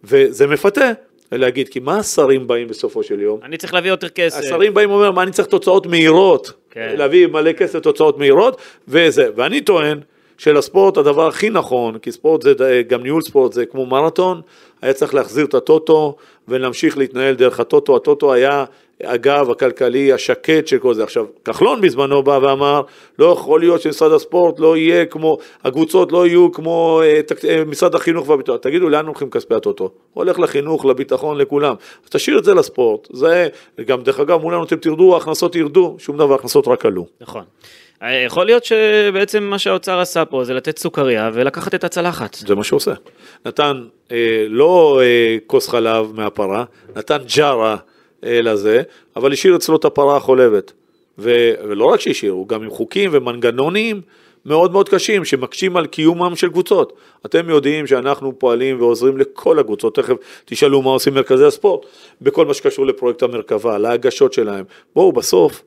וזה מפתה. להגיד, כי מה השרים באים בסופו של יום? אני צריך להביא יותר כסף. השרים באים ואומרים, מה אני צריך תוצאות מהירות, כן. להביא מלא כסף תוצאות מהירות, וזה, ואני טוען שלספורט הדבר הכי נכון, כי ספורט זה, ד- גם ניהול ספורט זה כמו מרתון, היה צריך להחזיר את הטוטו ולהמשיך להתנהל דרך הטוטו, הטוטו היה הגב הכלכלי השקט של כל זה. עכשיו, כחלון בזמנו בא ואמר, לא יכול להיות שמשרד הספורט לא יהיה כמו, הקבוצות לא יהיו כמו אה, אה, משרד החינוך והביטחון. תגידו, לאן הולכים כספי הטוטו? הולך לחינוך, לביטחון, לכולם. אז תשאיר את זה לספורט. זה, גם דרך אגב, אמרו לנו, אתם תרדו, ההכנסות ירדו, שום דבר, ההכנסות רק עלו. נכון. יכול להיות שבעצם מה שהאוצר עשה פה זה לתת סוכריה ולקחת את הצלחת. זה מה שהוא עושה. נתן אה, לא אה, כוס חלב מהפרה, נתן ג'ארה אה, לזה, אבל השאיר אצלו את הפרה החולבת. ו, ולא רק שהשאיר, הוא גם עם חוקים ומנגנונים מאוד מאוד קשים שמקשים על קיומם של קבוצות. אתם יודעים שאנחנו פועלים ועוזרים לכל הקבוצות, תכף תשאלו מה עושים מרכזי הספורט, בכל מה שקשור לפרויקט המרכבה, להגשות שלהם. בואו, בסוף,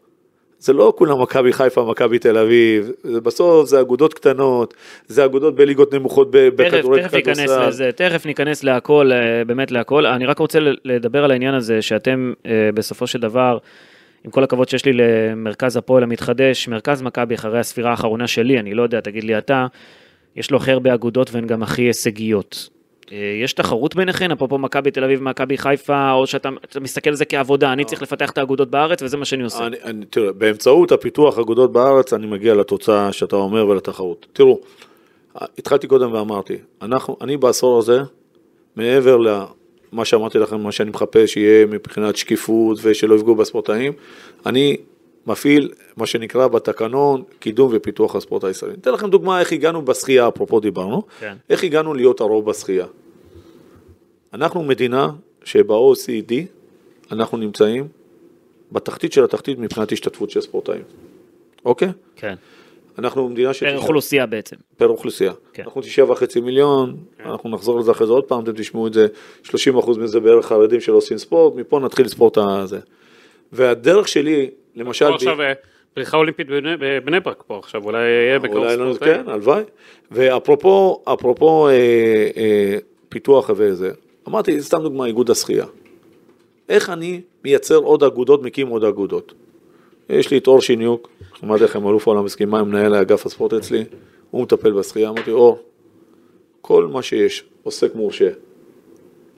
זה לא כולם מכבי חיפה, מכבי תל אביב, זה בסוף זה אגודות קטנות, זה אגודות בליגות נמוכות ב- תכף, בכדורגל, תכף ניכנס כדורסל. לזה, תכף ניכנס להכל, אה, באמת להכל. אני רק רוצה לדבר על העניין הזה, שאתם אה, בסופו של דבר, עם כל הכבוד שיש לי למרכז הפועל המתחדש, מרכז מכבי אחרי הספירה האחרונה שלי, אני לא יודע, תגיד לי אתה, יש לו הכי הרבה אגודות והן גם הכי הישגיות. אה, יש תחרות ביניכן, אפרופו מכבי תל אביב, מכבי חיפה, או שאתה אתה מסתכל על זה כעבודה, אני צריך לפתח את האגודות בארץ וזה מה שאני עושה. אני, אני, תראה, באמצעות הפיתוח אגודות בארץ אני מגיע לתוצאה שאתה אומר ולתחרות. תראו, התחלתי קודם ואמרתי, אנחנו, אני בעשור הזה, מעבר למה שאמרתי לכם, מה שאני מחפש שיהיה מבחינת שקיפות ושלא יפגעו בספורטאים, אני מפעיל מה שנקרא בתקנון קידום ופיתוח הספורט הישראלי. אתן לכם דוגמה איך הגענו בשחייה, אפרופו דיברנו, כן. איך הגענו להיות הרוב בשחייה. אנחנו מדינה שב-OECD אנחנו נמצאים בתחתית של התחתית מבחינת השתתפות של ספורטאים, אוקיי? כן, אנחנו מדינה של... פר אוכלוסייה בעצם. פר אוכלוסייה. כן. אנחנו תשעה וחצי מיליון, אנחנו נחזור לזה אחרי זה עוד פעם, אתם תשמעו את זה, 30 אחוז מזה בערך חרדים שלא עושים ספורט, מפה נתחיל ספורט הזה. והדרך שלי, למשל... פה עכשיו אה, פריחה אולימפית בבני- בבני ברק פה עכשיו, אולי יהיה בקרוב לא, ספורטאים. כן, הלוואי. ואפרופו, אפרופו אה, אה, פיתוח וזה, אמרתי, סתם דוגמה, איגוד השחייה. איך אני מייצר עוד אגודות, מקים עוד אגודות. יש לי את אור שיניוק, אמרתי לכם, אלוף העולם הסכימה, מנהל אגף הספורט אצלי, הוא מטפל בשחייה, אמרתי, אור, כל מה שיש, עוסק מורשה,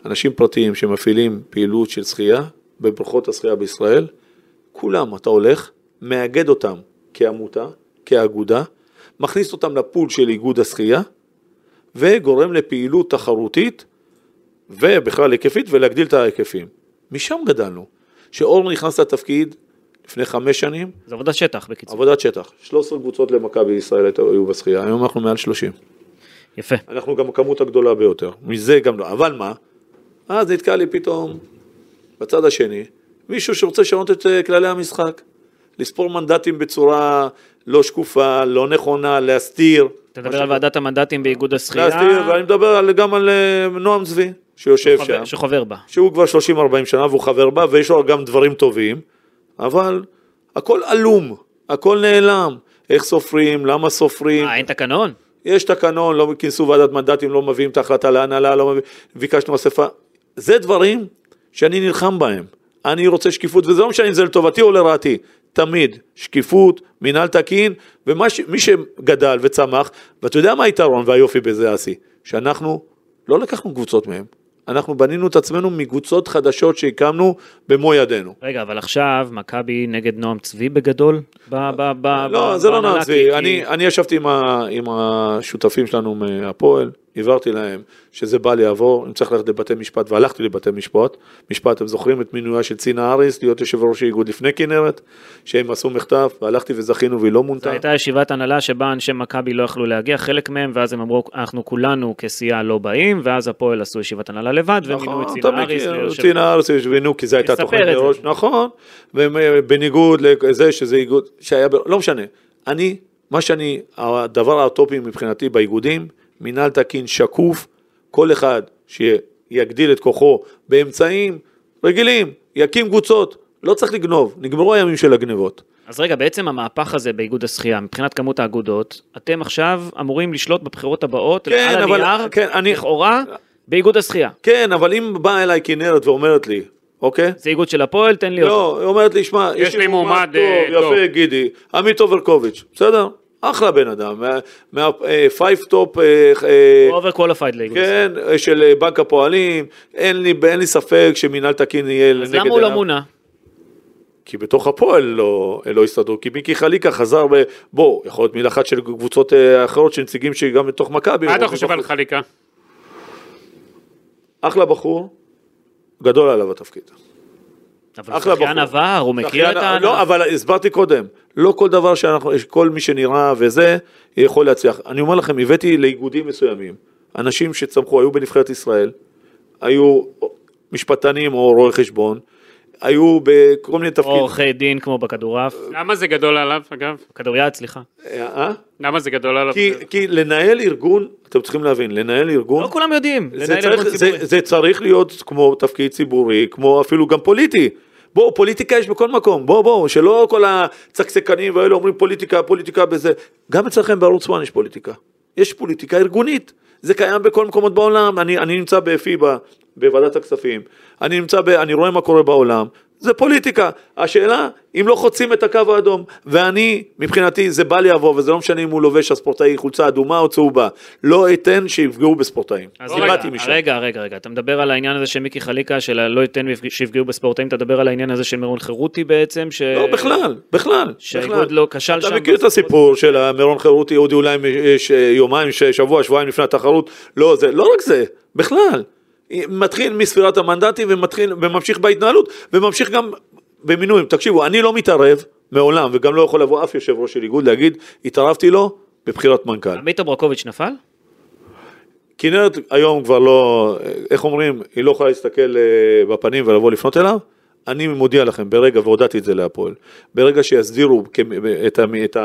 אנשים פרטיים שמפעילים פעילות של שחייה, בבריכות השחייה בישראל, כולם, אתה הולך, מאגד אותם כעמותה, כאגודה, מכניס אותם לפול של איגוד השחייה, וגורם לפעילות תחרותית, ובכלל היקפית, ולהגדיל את ההיקפים. משם גדלנו. שאור נכנס לתפקיד לפני חמש שנים, זה עבודת שטח בקיצור. עבודת שטח. 13 קבוצות למכבי ישראל היו בשחייה, היום אנחנו מעל 30. יפה. אנחנו גם הכמות הגדולה ביותר, מזה גם לא, אבל מה? אז נתקע לי פתאום בצד השני, מישהו שרוצה לשנות את אה, כללי המשחק, לספור מנדטים בצורה לא שקופה, לא נכונה, להסתיר. תדבר על ועדת המנדטים באיגוד השחייה. להסתיר, ואני מדבר גם על אה, נועם צבי, שיושב שחבר- שם, שחובר בה. שהוא כבר 30-40 שנה והוא חבר בה, ויש לו גם דברים טובים, אבל הכל עלום, הכל נעלם. איך סופרים, למה סופרים, אה, אין תקנון? יש תקנון, לא כינסו ועדת מנדטים, לא מביאים את ההחלטה להנהלה, לא מביאים, ביקשנו אספה. זה דברים שאני נלחם בהם. אני רוצה שקיפות, וזה לא משנה אם זה לטובתי או לרעתי. תמיד שקיפות, מינהל תקין, ומי שגדל וצמח, ואתה יודע מה היתרון והיופי בזה, אסי? שאנחנו לא לקחנו קבוצות מהם, אנחנו בנינו את עצמנו מקבוצות חדשות שהקמנו במו ידינו. רגע, אבל עכשיו מכבי נגד נועם צבי בגדול? ב- ב- ב- לא, ב- זה לא בהנהלה, נועם צבי, כי- אני, אני ישבתי עם, ה, עם השותפים שלנו מהפועל, הבהרתי להם שזה בל יעבור, אם צריך ללכת לבתי משפט, והלכתי לבתי משפט, משפט, אתם זוכרים את מינויה של צינה אריס להיות יושב ראש האיגוד לפני כנרת, שהם עשו מחטף, והלכתי וזכינו והיא לא זו מונתה. הייתה ישיבת הנהלה שבה אנשי מכבי לא יכלו להגיע, חלק מהם, ואז הם אמרו, אנחנו כולנו כסיעה לא באים, ואז הפועל עשו ישיבת הנהלה לבד, ומינו את נכון, צינה אריס ליושב- צינה אריס ישבנו, כי זו הייתה תוכנית. מראש, נכון, ובניגוד לזה שזה איגוד, שהיה, לא משנה, אני, מה שאני, הדבר הטופי מבחינתי באיגודים, מינהל תקין שקוף, כל אחד שיגדיל את כוחו באמצעים רגילים, יקים קבוצות, לא צריך לגנוב, נגמרו הימים של הגנבות. אז רגע, בעצם המהפך הזה באיגוד השחייה, מבחינת כמות האגודות, אתם עכשיו אמורים לשלוט בבחירות הבאות, כן, על אבל- הנייר, כן, אני- לכאורה, באיגוד השחייה. כן, אבל אם באה אליי כנרת ואומרת לי, אוקיי? זה איגוד של הפועל, תן לי אותו. לא, היא אומרת לי, שמע, יש לי מועמד, אה, טוב, טוב." יפה, גידי, עמית אוברקוביץ', בסדר? אחלה בן אדם, מה five top, אה, overqualified לאיגוד השחייה. כן, של אה, בנק הפועלים, אין לי, אין לי ספק שמינהל תקין יהיה אז נגד למה הוא לא עיניו. מונה? כי בתוך הפועל לא, לא הסתדרו, כי מיקי חליקה חזר ב... בוא, יכול להיות מלחץ של קבוצות אה, אחרות, של נציגים שגם בתוך מכבי. מה אתה רוצים חושב על. חליקה? אחלה בחור, גדול עליו התפקיד. אבל בחור. עבר, הוא מכיר את הענף. לא, אבל הסברתי קודם, לא כל דבר שאנחנו, כל מי שנראה וזה, יכול להצליח. אני אומר לכם, הבאתי לאיגודים מסוימים, אנשים שצמחו, היו בנבחרת ישראל, היו משפטנים או רואי חשבון, היו בכל מיני או תפקידים. עורכי דין כמו בכדורעף, למה זה גדול עליו, אגב? כדוריד, סליחה. אה? למה זה גדול עליו? כי, כי לנהל ארגון, אתם צריכים להבין, לנהל ארגון, לא כולם יודעים, זה לנהל צריך, ארגון זה, ציבורי. זה צריך להיות כמו תפקיד ציבורי, כמו אפילו גם פוליטי. בואו, פוליטיקה יש בכל מקום, בואו, בואו, שלא כל הצקצקנים והאלה אומרים פוליטיקה, פוליטיקה בזה. גם אצלכם בערוץ 1 יש פוליטיקה. יש פוליטיקה ארגונית. זה קיים בכל מקומות בעולם. אני, אני נמצא בפיבה, בוועדת הכספים. אני נמצא ב... אני רואה מה קורה בעולם. זה פוליטיקה. השאלה, אם לא חוצים את הקו האדום, ואני, מבחינתי, זה בא לי יבוא, וזה לא משנה אם הוא לובש הספורטאי חולצה אדומה או צהובה. לא אתן שיפגעו בספורטאים. אז רגע, משם. רגע, רגע, רגע, אתה מדבר על העניין הזה של מיקי חליקה, של לא ייתן שיפגעו בספורטאים, אתה מדבר על העניין הזה של מירון חירותי בעצם, ש... לא, בכלל, בכלל. שהאיגוד. לא כשל שם אתה מכיר את. הסיפור של מירון חירותי, אודי אולי אה, יומיים, שבוע, שבועיים לפני התחרות, לא זה, לא רק זה, בכלל. מתחיל מספירת המנדטים ומתחיל, וממשיך בהתנהלות, וממשיך גם במינויים. תקשיבו, אני לא מתערב, מעולם, וגם לא יכול לבוא אף יושב ראש של איגוד להגיד, התערבתי לו בבחירת מנכ"ל. עמית אברקוביץ' נפל? כנרת היום כבר לא, איך אומרים, היא לא יכולה להסתכל אה, בפנים ולבוא לפנות אליו. אני מודיע לכם, ברגע, והודעתי את זה להפועל, ברגע שיסדירו את, את,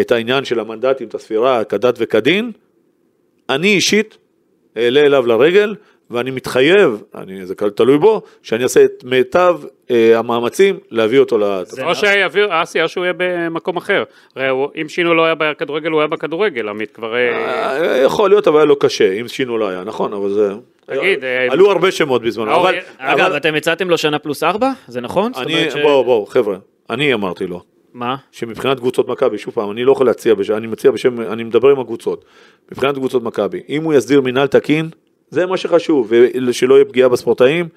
את העניין של המנדטים, את הספירה כדת וכדין, אני אישית אעלה אליו לרגל, ואני מתחייב, אני, זה תלוי בו, שאני אעשה את מיטב אה, המאמצים להביא אותו לתפקיד. או שיביאו, אסי, או שהוא יהיה במקום אחר. הרי הוא- אם שינו לא היה בכדורגל, הוא היה בכדורגל, עמית כבר... אה, אה, יכול להיות, אבל היה לו קשה, אם שינו לא היה, נכון, אבל זה... תגיד, אה, עלו הרבה שמות בזמנו, אבל... אגב, אבל- אתם הצעתם לו שנה פלוס ארבע? זה נכון? אני, ש- בואו, בואו, חבר'ה, אני אמרתי לו, מה? שמבחינת קבוצות מכבי, שוב פעם, אני לא יכול להציע, בשם, אני מציע בשם, אני מדבר עם הקבוצות, מבחינת קבוצות מכבי, אם הוא יסדיר מינהל תקין, זה מה שחשוב, ושלא יהיה פגיעה בספורטאים,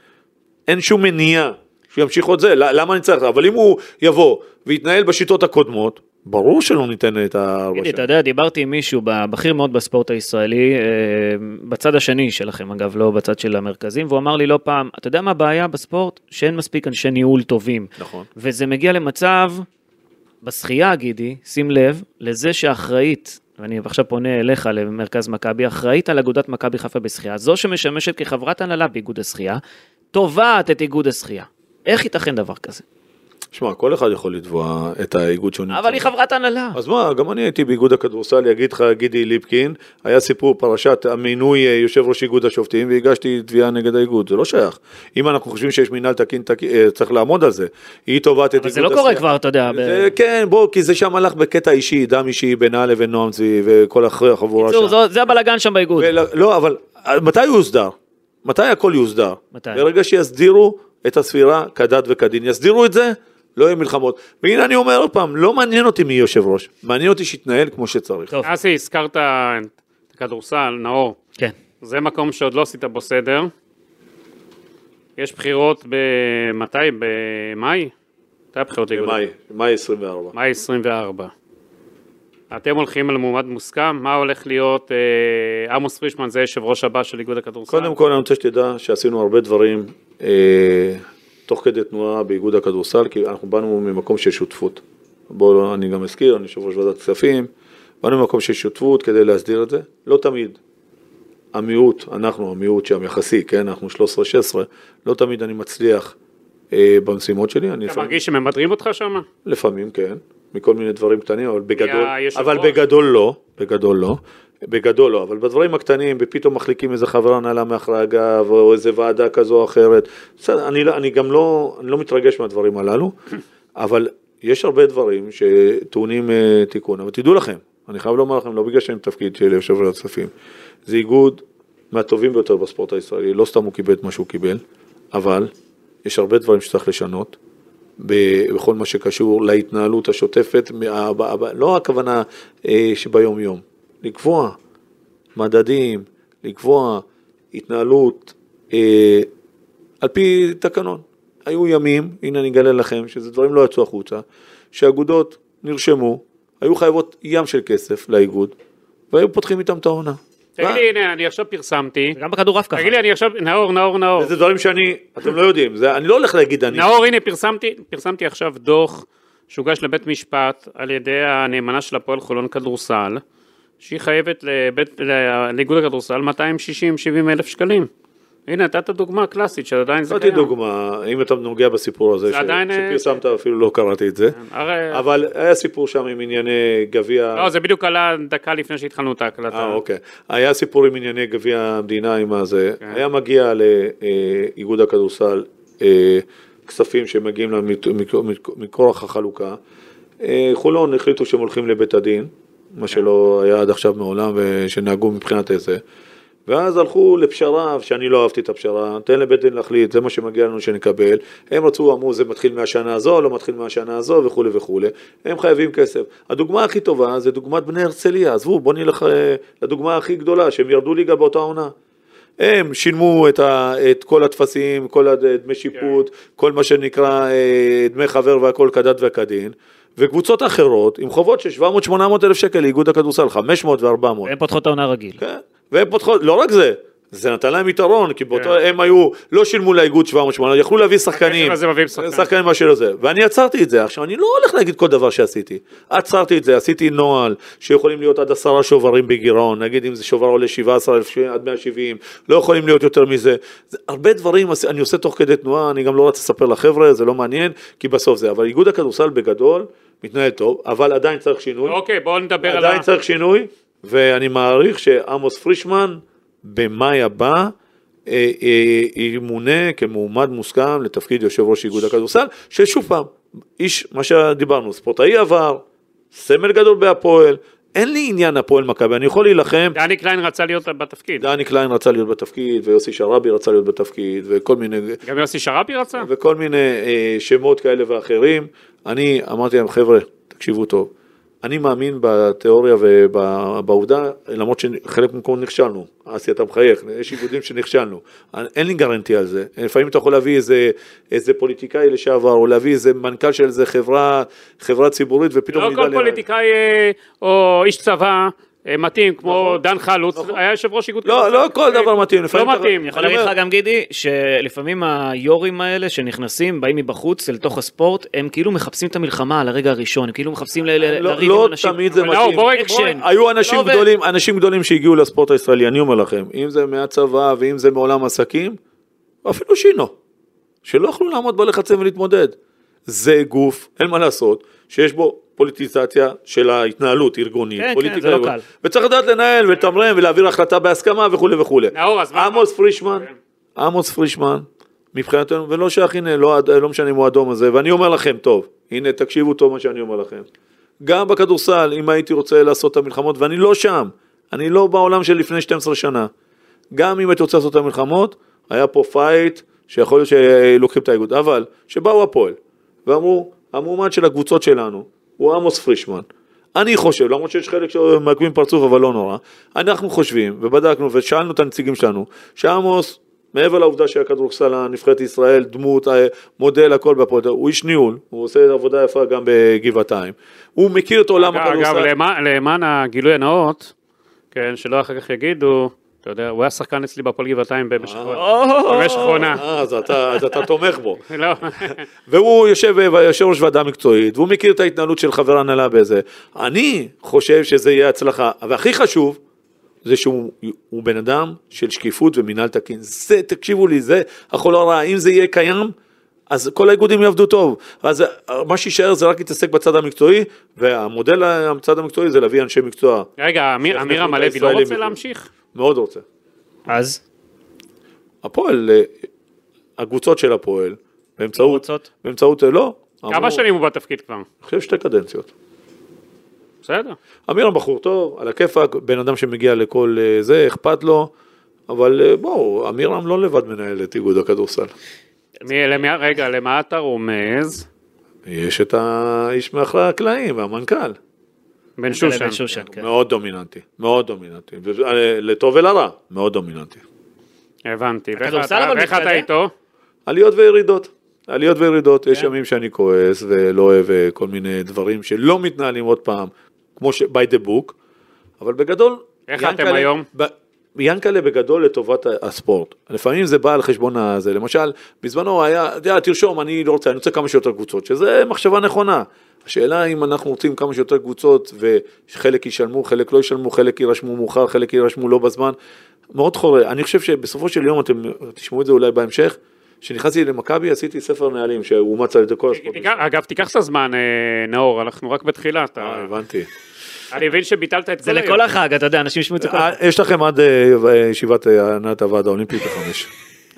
אין שום מניעה שימשיך עוד זה, למה אני צריך, אבל אם הוא יבוא ויתנהל בשיטות הקודמות, ברור שלא ניתן את הארבע תגידי, אתה שנים. יודע, דיברתי עם מישהו בכיר מאוד בספורט הישראלי, אה, בצד השני שלכם אגב, לא בצד של המרכזים, והוא אמר לי לא פעם, אתה יודע מה הבעיה בספורט? שאין מספיק אנשי ניהול טובים. נכון. וזה מגיע למצב, בשחייה גידי, שים לב, לזה שאחראית, ואני עכשיו פונה אליך למרכז מכבי, אחראית על אגודת מכבי חיפה בשחייה, זו שמשמשת כחברת הנהלה באיגוד השחייה, תובעת את איגוד השחייה. איך ייתכן דבר כזה? שמע, כל אחד יכול לתבוע את האיגוד שהוא נמצא. אבל היא חברת הנהלה. אז מה, גם אני הייתי באיגוד הכדורסל, יגיד לך גידי ליפקין, היה סיפור פרשת המינוי אה, יושב ראש איגוד השופטים והגשתי תביעה נגד האיגוד, זה לא שייך. אם אנחנו חושבים שיש מינהל תקין, תקין אה, צריך לעמוד על זה. היא תובעת את אבל איגוד זה לא קורה. כבר, אתה יודע. ב- זה, כן, בוא, כי זה שם הלך בקטע אישי, דם אישי בינה לבין נועם צבי וכל אחרי החבורה שם. זה הבלגן שם באיגוד. ול- לא, אבל אה, מתי הוא יוסדר? מתי הכל יוסדר? מתי? ברגע שיסדירו את הספירה כדת וכדין, יסדירו את זה, לא יהיו מלחמות. והנה אני אומר עוד פעם, לא מעניין אותי מי יושב ראש, מעניין אותי שיתנהל כמו שצריך. טוב, אסי, הזכרת את הכדורסל, נאור. כן. זה מקום שעוד לא עשית בו סדר. יש בחירות במתי? במאי? מתי הבחירות לאיגוד? במאי, מאי 24. מאי 24. אתם הולכים על מועמד מוסכם? מה הולך להיות? אה, עמוס פרישמן זה יושב ראש הבא של איגוד הכדורסל? קודם כל אני רוצה שתדע שעשינו הרבה דברים אה, תוך כדי תנועה באיגוד הכדורסל, כי אנחנו באנו ממקום של שותפות. בואו, אני גם אזכיר, אני יושב ראש ועדת כספים, באנו ממקום של שותפות כדי להסדיר את זה, לא תמיד. המיעוט, אנחנו המיעוט שם יחסי, כן, אנחנו 13-16, לא תמיד אני מצליח אה, במשימות שלי, אתה לפעמים, מרגיש שממדרים אותך שם? לפעמים כן, מכל מיני דברים קטנים, אבל בגדול, אבל. בגדול לא, בגדול לא. בגדול לא, אבל בדברים הקטנים, ופתאום מחליקים איזה חבר הנהלה מאחורי הגב, או איזה ועדה כזו או אחרת, בסדר, אני, לא- אני גם לא, אני לא מתרגש מהדברים הללו, (clears throat) אבל יש הרבה דברים שטעונים אה, תיקון, אבל תדעו לכם, אני חייב לומר לכם, לא בגלל שאני בתפקיד של יושב ראש הכספים, זה איגוד מהטובים ביותר בספורט הישראלי, לא סתם הוא קיבל את מה שהוא קיבל, אבל יש הרבה דברים שצריך לשנות, בכל מה שקשור להתנהלות השוטפת, לא הכוונה אה, שביום יום, לקבוע מדדים, לקבוע התנהלות אה, על פי תקנון. היו ימים, הנה אני אגלה לכם, שזה דברים לא יצאו החוצה, שאגודות נרשמו, היו חייבות ים של כסף לאיגוד, והיו פותחים איתם את העונה. תגיד לי, הנה, אני עכשיו פרסמתי. גם בכדורעף ככה. תגיד לי, אני עכשיו, נאור, נאור, נאור. וזה דברים שאני, אתם לא יודעים, זה, אני לא הולך להגיד אני. נאור, הנה, פרסמתי, פרסמתי עכשיו דוח שהוגש לבית משפט על ידי הנאמנה של הפועל חולון כדורסל, שהיא חייבת לבית, לאיגוד הכדורסל 260-70 אלף שקלים. הנה, נתת דוגמה קלאסית שעדיין זה נתתי קיים. דוגמה, אם אתה נוגע בסיפור הזה, זה ש- עדיין, אה, שפרסמת, אפילו לא קראתי את זה, הרי... אבל היה סיפור שם עם ענייני גביע, לא, זה בדיוק עלה דקה לפני שהתחלנו את ההקלטה. אה אוקיי, היה סיפור עם ענייני גביע המדינה עם הזה, כן. היה מגיע לאיגוד הכדורסל אה, כספים שמגיעים מכורח החלוקה, אה, חולון החליטו שהם הולכים לבית הדין, מה שלא היה עד עכשיו מעולם ושנהגו מבחינת איזה. ואז הלכו לפשרה, שאני לא אהבתי את הפשרה, תן לבית דין להחליט, זה מה שמגיע לנו שנקבל. הם רצו, אמרו, זה מתחיל מהשנה הזו, לא מתחיל מהשנה הזו וכולי וכולי. הם חייבים כסף. הדוגמה הכי טובה זה דוגמת בני הרצליה, עזבו, בוא נלך אה, לדוגמה הכי גדולה, שהם ירדו ליגה באותה עונה. הם שילמו את, ה, את כל הטפסים, כל הדמי שיפוט, כל מה שנקרא אה, דמי חבר והכל כדת וכדין, וקבוצות אחרות עם חובות של 700-800 אלף שקל לאיגוד הכדורסל, 500 ו-400. והן פותחות את העונה רגיל. כן, והם פותחות, לא רק זה, זה נתן להם יתרון, כי באותו, כן. הם היו, לא שילמו לאיגוד 700 800 יכלו להביא שחקנים, שחקן. שחקנים. מה שלא זה, ואני עצרתי את זה, עכשיו אני לא הולך להגיד כל דבר שעשיתי, עצרתי את זה, עשיתי נוהל שיכולים להיות עד עשרה שוברים בגירעון, נגיד אם זה שובר עולה 17 אלף עד 170, לא יכולים להיות יותר מזה, זה, הרבה דברים אני עושה תוך כדי תנועה, אני גם לא רוצה לספר לחבר'ה, זה לא מעניין, כי בסוף זה, אבל איגוד הכדורסל בגדול מתנהל טוב, אבל עדיין צריך שינוי, אוקיי, בואו נדבר על ה... עדיין צריך שינוי, ואני מעריך שעמוס פרישמן במאי הבא אה, אה, ימונה כמועמד מוסכם לתפקיד יושב ראש איגוד הכדורסל, ששוב פעם, איש, מה שדיברנו, ספורטאי עבר, סמל גדול בהפועל, אין לי עניין הפועל מכבי, אני יכול להילחם, דני קליין רצה להיות בתפקיד. דני קליין רצה להיות בתפקיד, ויוסי שרעבי רצה להיות בתפקיד, וכל מיני, גם יוסי שרפי רצה? וכל מיני אה, שמות כאלה ואחרים. אני אמרתי להם, חבר'ה, תקשיבו טוב, אני מאמין בתיאוריה ובעובדה, למרות שחלק מהמקומות נכשלנו, אסי אתה מחייך, יש איגודים שנכשלנו, אין לי guarantee על זה, לפעמים אתה יכול להביא איזה, איזה פוליטיקאי לשעבר, או להביא איזה מנכ"ל של איזה חברה, חברה ציבורית, ופתאום לא כל לי- פוליטיקאי אה, או איש צבא מתאים, כמו נכון. דן חלוץ, נכון. היה יושב ראש איגוד לא, לא כל דבר מתאים, לא אתה- מתאים. אני יכול להגיד לך גם גידי, שלפעמים היו"רים האלה שנכנסים, באים מבחוץ אל תוך הספורט, הם כאילו מחפשים את המלחמה על הרגע הראשון, הם כאילו מחפשים לא- לריב לא עם אנשים. תמיד זה מתאים. היו אנשים לא. גדולים, אנשים גדולים שהגיעו לספורט הישראלי, אני אומר לכם, אם זה מהצבא ואם זה מעולם עסקים, ואפילו שינו, שלא יכלו לעמוד בלחצים ולהתמודד. זה גוף, אין מה לעשות, שיש בו פוליטיזציה של ההתנהלות ארגונית, כן, כן, פוליטיקה זה לא. קל. וצריך לדעת לנהל ולתמרן ולהעביר החלטה בהסכמה וכולי וכולי. נאור, אז מה- עמוס פרישמן, כן. עמוס פרישמן, מבחינתנו, ולא שייך, הנה, לא, לא משנה אם הוא אדום הזה, ואני אומר לכם, טוב, הנה, תקשיבו טוב מה שאני אומר לכם. גם בכדורסל, אם הייתי רוצה לעשות את המלחמות, ואני לא שם, אני לא בעולם של לפני 12 שנה. גם אם הייתי רוצה לעשות את המלחמות, היה פה fight שיכול להיות שלוקחים את האיגוד, אבל שבאו הפועל ואמרו, המועמד של הקבוצות שלנו הוא עמוס פרישמן. אני חושב, למרות שיש חלק שמעקמים פרצוף אבל לא נורא, אנחנו חושבים ובדקנו ושאלנו את הנציגים שלנו, שעמוס, מעבר לעובדה שהכדורסל הנבחרת ישראל, דמות, אה, מודל, הכל בהפועל, הוא איש ניהול, הוא עושה עבודה יפה גם בגבעתיים, הוא מכיר את עולם הכדורסל. אגב, למען הגילוי הנאות, כן, שלא אחר כך יגידו, אתה יודע, הוא היה שחקן אצלי בהפועל גבעתיים במשך במשך עונה. אה, אז אתה, תומך בו. (laughs) לא, והוא יושב יושב ראש ועדה מקצועית, והוא מכיר את ההתנהלות של חבר הנהלה בזה. אני חושב שזה יהיה הצלחה, והכי חשוב, זה שהוא הוא בן אדם של שקיפות ומינהל תקין. זה, תקשיבו לי, זה החול הרע, אם זה יהיה קיים, אז כל האיגודים יעבדו טוב. אז מה שיישאר זה רק להתעסק בצד המקצועי, והמודל הצד המקצועי זה להביא אנשי מקצוע. רגע, אמיר- את הלוי לא רוצה מחו"ל. להמשיך? מאוד רוצה. אז? הפועל, אה, הקבוצות של הפועל, באמצעות, רוצות? באמצעות, אה, לא. כמה שנים הוא בתפקיד כבר? אני חושב שתי קדנציות. בסדר. אמירם בחור טוב, על הכיפאק, בן אדם שמגיע לכל אה, זה, אכפת לו, אבל בואו, אמירם לא לבד מנהל את איגוד הכדורסל. מי- למי- רגע, למה אתה רומז? יש את האיש מאחורי הקלעים, והמנכ"ל. בן שושן. בן שושן, כן. מאוד דומיננטי, מאוד דומיננטי. אה, לטוב ולרע, מאוד דומיננטי. הבנתי. ואיך אתה-? איתו? עליות וירידות. עליות וירידות, כן. יש ימים שאני כועס ולא אוהב אה, כל מיני דברים שלא מתנהלים עוד פעם, כמו ש- by the book, אבל בגדול... איך אתם היום? ינקלה בגדול לטובת הספורט. לפעמים זה בא על חשבון הזה, למשל, בזמנו היה, אתה יודע, תרשום, אני לא רוצה, אני רוצה כמה שיותר קבוצות, שזה מחשבה נכונה. השאלה אם אנחנו רוצים כמה שיותר קבוצות, וחלק ישלמו, חלק לא ישלמו, חלק יירשמו מאוחר, חלק יירשמו לא בזמן, מאוד חורה. אני חושב שבסופו של יום, אתם תשמעו את זה אולי בהמשך, כשנכנסתי למכבי עשיתי ספר נהלים שאומץ על ידי כל הספורט. אגב, תיקח את הזמן, אה, נאור, אנחנו רק בתחילה. אה, הבנתי. אני מבין שביטלת את זה כל לכל החג, אתה יודע, אנשים ישמעו את זה כל אה, החג. יש לכם עד אה, ישיבת אה, הנהלת הוועד האולימפי בחמש.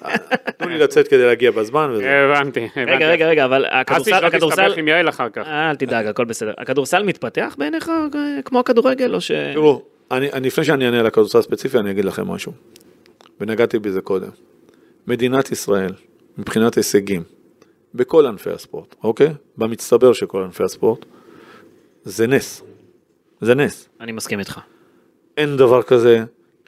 אה, תנו לי לצאת כדי להגיע בזמן. הבנתי, הבנתי. רגע, רגע, רגע, אבל אסי, הכדורסל, שלא הכדורסל, תסתבך עם יעל אחר כך. אל תדאג, הכל בסדר. הכדורסל מתפתח בעיניך כמו הכדורגל, או ש... תראו, אני, אני, לפני שאני אענה על הכדורסל הספציפי, אני אגיד לכם משהו. ונגעתי בזה קודם. מדינת ישראל, מבחינת הישגים, בכל ענפי הספורט, אוקיי? במצטבר של כל ענפי הספורט, זה נס. זה נס. אני מסכים איתך. אין דבר כזה.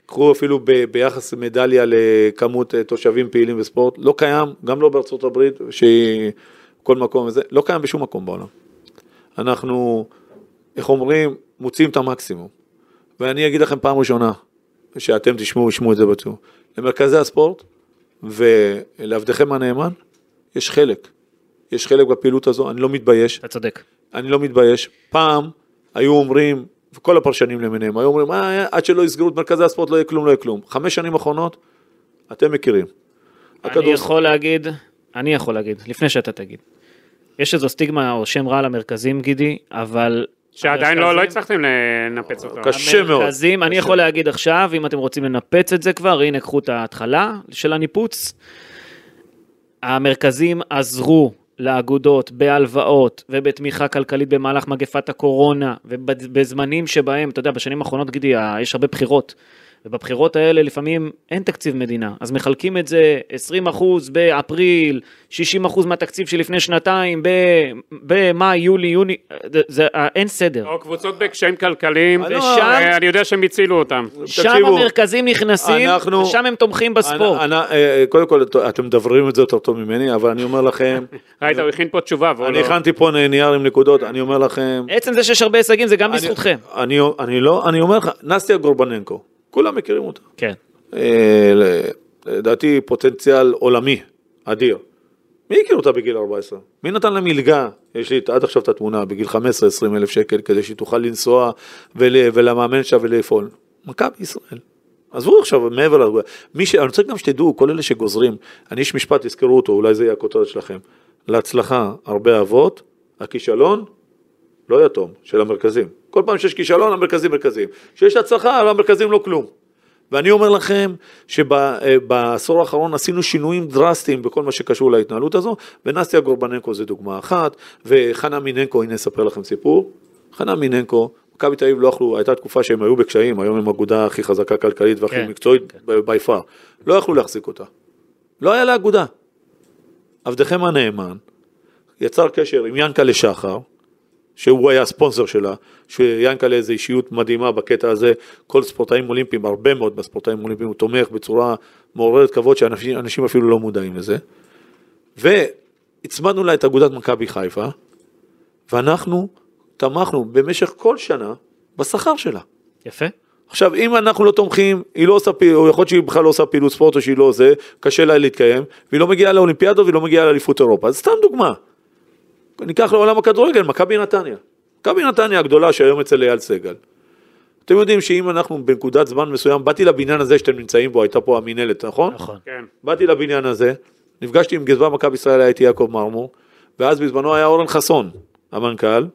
קחו אפילו ב, ביחס מדליה לכמות אה, תושבים פעילים בספורט, לא קיים, גם לא בארצות הברית, שהיא כל מקום וזה, לא קיים בשום מקום בעולם. אנחנו, איך אומרים, מוציאים את המקסימום. ואני אגיד לכם פעם ראשונה, שאתם תשמעו, ישמעו את זה בטוח. למרכזי הספורט ולעבדכם הנאמן, יש חלק. יש חלק בפעילות הזו, אני לא מתבייש. אתה צודק. אני לא מתבייש. פעם היו אומרים, וכל הפרשנים למיניהם, היו אומרים, אה, עד שלא יסגרו את מרכזי הספורט לא יהיה כלום, לא יהיה כלום. חמש שנים אחרונות, אתם מכירים. אני הכדורסל- יכול להגיד, אני יכול להגיד, לפני שאתה תגיד. יש איזו סטיגמה או שם רע למרכזים, גידי, אבל... שעדיין לא לא הצלחתם לנפץ אותו. קשה מאוד. המרכזים, אני יכול להגיד עכשיו, אם אתם רוצים לנפץ את זה כבר, הנה קחו את ההתחלה של הניפוץ. המרכזים עזרו לאגודות בהלוואות ובתמיכה כלכלית במהלך מגפת הקורונה ובזמנים שבהם, אתה יודע, בשנים האחרונות, גידי, יש הרבה בחירות. ובבחירות האלה לפעמים אין תקציב מדינה, אז מחלקים את זה 20% באפריל, 60% מהתקציב שלפני שנתיים ב- במאי, יולי, יוני, זה, זה, אין סדר. או קבוצות בקשיים כלכליים, לא, ושם- אה, אני יודע שהם הצילו אותם. שם תקשיבו, המרכזים נכנסים, אנחנו- ושם הם תומכים בספורט. אני- אני- אה, קודם כל, אתם מדברים את זה יותר טוב ממני, אבל אני אומר לכם, (laughs) ראית, הוא הכין פה תשובה, והוא אני לא... הכנתי פה נייר עם נקודות, אני אומר לכם, עצם זה שיש הרבה הישגים זה גם אני- בזכותכם. אני, אני לא, אני אומר לך, נסטיה גורבננקו, כולם מכירים אותה. כן. אה, לדעתי פוטנציאל עולמי, אדיר. מי הכיר אותה בגיל 14? מי נתן לה מלגה? יש לי עד עכשיו את התמונה, בגיל 15-20 אלף שקל, כדי שהיא תוכל לנסוע ול, ולמאמן שם ולפעול. מכבי ישראל. עזבו עכשיו, מעבר לזה. מי ש... אני רוצה גם שתדעו, כל אלה שגוזרים, אני איש משפט, תזכרו אותו, אולי זה יהיה הכותרת שלכם. להצלחה, הרבה אבות, הכישלון, לא יתום, של המרכזים. כל פעם שיש כישלון, המרכזים מרכזים. כשיש הצלחה, המרכזים לא כלום. ואני אומר לכם שבעשור האחרון עשינו שינויים דרסטיים בכל מה שקשור להתנהלות הזו, ונסטיה גורבננקו זה דוגמה אחת, וחנה מיננקו, הנה אספר לכם סיפור, חנה מיננקו, מכבי תל אביב לא יכלו, הייתה תקופה שהם היו בקשיים, היום הם האגודה הכי חזקה כלכלית והכי כן, מקצועית בי פאר, לא יכלו להחזיק אותה. לא היה לה אגודה. עבדכם הנאמן יצר קשר עם ינקלה שחר, שהוא היה הספונסר שלה, שיאנקל'ה איזו אישיות מדהימה בקטע הזה, כל ספורטאים אולימפיים, הרבה מאוד בספורטאים אולימפיים, הוא תומך בצורה מעוררת כבוד שאנשים אנשים אפילו לא מודעים לזה. והצמדנו לה את אגודת מכבי חיפה, ואנחנו תמכנו במשך כל שנה בשכר שלה. יפה. עכשיו, אם אנחנו לא תומכים, היא לא עושה פעילות, או יכול להיות שהיא בכלל לא עושה פעילות ספורט, או שהיא לא זה, קשה לה להתקיים, והיא לא מגיעה לאולימפיאדות והיא לא מגיעה לאליפות אירופה. אז סתם דוגמה. ניקח לעולם הכדורגל, מכבי נתניה. מכבי נתניה הגדולה שהיום אצל אייל סגל. אתם יודעים שאם אנחנו בנקודת זמן מסוים, באתי לבניין הזה שאתם נמצאים בו, הייתה פה המינהלת, נכון? נכון. כן. באתי לבניין הזה, נפגשתי עם גזבר מכבי ישראל, הייתי יעקב מרמור, ואז בזמנו היה אורן חסון, המנכ"ל,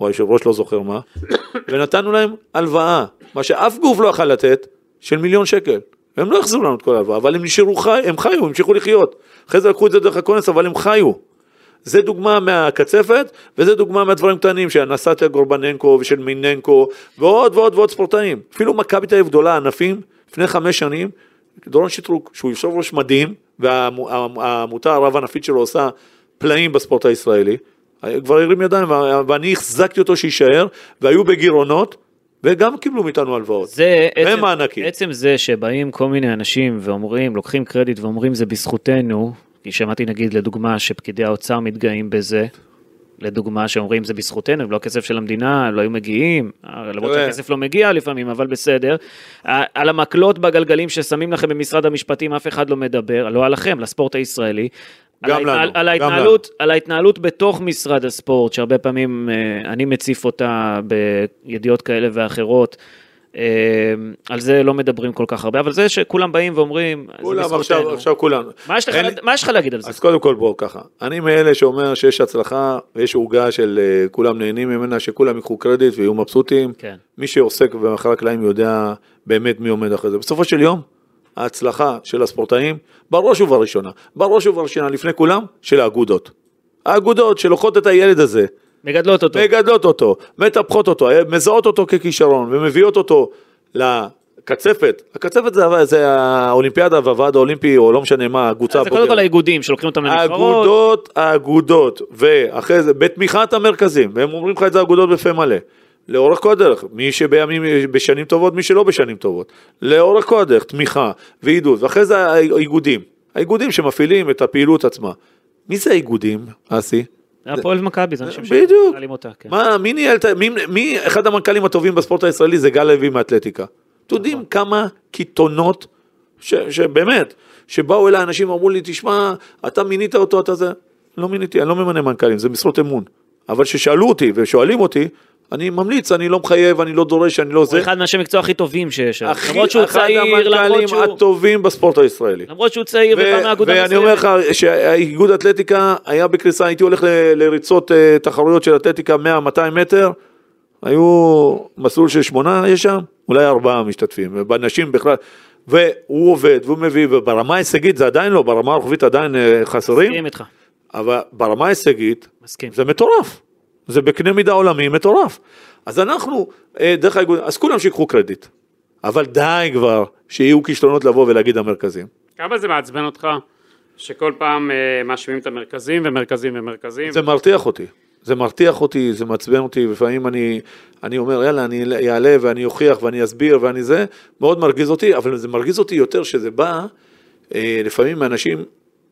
או היושב ראש, לא זוכר מה, (coughs) ונתנו להם הלוואה, מה שאף גוף לא יכל לתת, של מיליון שקל. הם לא החזירו לנו את כל ההלוואה, אבל הם נשארו חי, הם חיו, המשיכו לחיות. אחרי זה לקחו את זה דרך הכונס, אבל הם חיו. זה דוגמה מהקצפת, וזה דוגמה מהדברים קטנים של אנסטיה גורבננקו ושל מיננקו, ועוד ועוד ועוד ספורטאים. אפילו מכבי תל אביב גדולה, ענפים, לפני חמש שנים, דורון שטרוק, שהוא יושב ראש מדהים, והעמותה הרב-ענפית שלו עושה פלאים בספורט הישראלי, כבר הרים ידיים, ואני החזקתי אותו שיישאר, והיו בגירעונות, וגם קיבלו מאיתנו הלוואות. זה עצם. עצם זה שבאים כל מיני אנשים ואומרים, לוקחים קרדיט ואומרים זה בזכותנו, כי שמעתי נגיד לדוגמה שפקידי האוצר מתגאים בזה, לדוגמה שאומרים זה בזכותנו, לא הכסף של המדינה, לא היו מגיעים, למרות תראה. שהכסף לא מגיע לפעמים, אבל בסדר. על המקלות בגלגלים ששמים לכם במשרד המשפטים אף אחד לא מדבר, לא עליכם, לספורט הישראלי. גם על, לנו, על, גם ההתנהלות, על ההתנהלות בתוך משרד הספורט, שהרבה פעמים אה, אני מציף אותה בידיעות כאלה ואחרות, על זה לא מדברים כל כך הרבה, אבל זה שכולם באים ואומרים, כולם. עכשיו, עכשיו כולם. מה יש לך- אין לי- מה יש לך להגיד על זה? אז קודם כל בואו ככה, אני מאלה שאומר שיש הצלחה ויש עוגה של אה, כולם נהנים ממנה, שכולם ייקחו קרדיט ויהיו מבסוטים. כן. מי שעוסק במאחורי הקלעים יודע באמת מי עומד אחרי זה. בסופו של יום, ההצלחה של הספורטאים, בראש ובראשונה, בראש ובראשונה לפני כולם, של האגודות. האגודות שלוקחות את הילד הזה, מגדלות אותו. מגדלות אותו, מטפחות אותו, מזהות אותו ככישרון ומביאות אותו לקצפת. הקצפת זה, זה האולימפיאדה והוועד האולימפי, או לא משנה מה, הקבוצה זה קודם כל האיגודים שלוקחים אותם לנבחרות. האגודות, האגודות, ואחרי זה, בתמיכת המרכזים, והם אומרים לך את זה האגודות בפה מלא. לאורך כל הדרך, מי שבימים, בשנים טובות, מי שלא בשנים טובות. לאורך כל הדרך, תמיכה ועידוד, ואחרי זה האיגודים. האיגודים שמפעילים את הפעילות עצמה. מי זה האיגודים, אסי? הפועל ומכבי, זה אנשים בדיוק. שמנהלים אותה. כן. מה, מי ניהל, את ה- מי, אחד המנכ"לים הטובים בספורט הישראלי זה גל לוי מאתלטיקה. אתם יודעים נכון. כמה קיתונות, שבאמת, שבאו אליי אנשים ואמרו לי, תשמע, אתה מינית אותו, אתה זה, לא מיניתי, אני לא ממנה מנכ"לים, זה משרות אמון. אבל כששאלו אותי ושואלים אותי, אני ממליץ, אני לא מחייב, אני לא דורש, אני לא הוא זה. אחד מאנשי המקצוע הכי טובים שיש. הכי- למרות שהוא אחד צעיר, למרות המנכ"לים שהוא... הטובים בספורט הישראלי. למרות שהוא צעיר ו- ובא מהאגודה ואני אומר לך שהאיגוד אתלטיקה היה בקריסה, הייתי הולך ל- לריצות אה, תחרויות של אתלטיקה 100-200 מטר, היו מסלול של שמונה יש שם, אולי ארבעה משתתפים, ובנשים בכלל, והוא עובד והוא מביא, וברמה ההישגית זה עדיין לא, ברמה הרוחבית עדיין אה, חסרים, מסכים איתך. אבל ברמה ההישגית מסכים. זה מטורף, זה בקנה מידה עולמי מטורף. אז אנחנו, אה, דרך האיגוד, אז כולם שיקחו קרדיט, אבל די כבר שיהיו כישלונות לבוא ולהגיד המרכזים. כמה זה מעצבן אותך שכל פעם אה, מאשימים את המרכזים ומרכזים ומרכזים? זה מרתיח אותי, זה מרתיח אותי, זה מעצבן אותי, לפעמים אני, אני אומר יאללה אני אעלה ואני אוכיח ואני אסביר ואני זה, מאוד מרגיז אותי, אבל זה מרגיז אותי יותר שזה בא אה, לפעמים מאנשים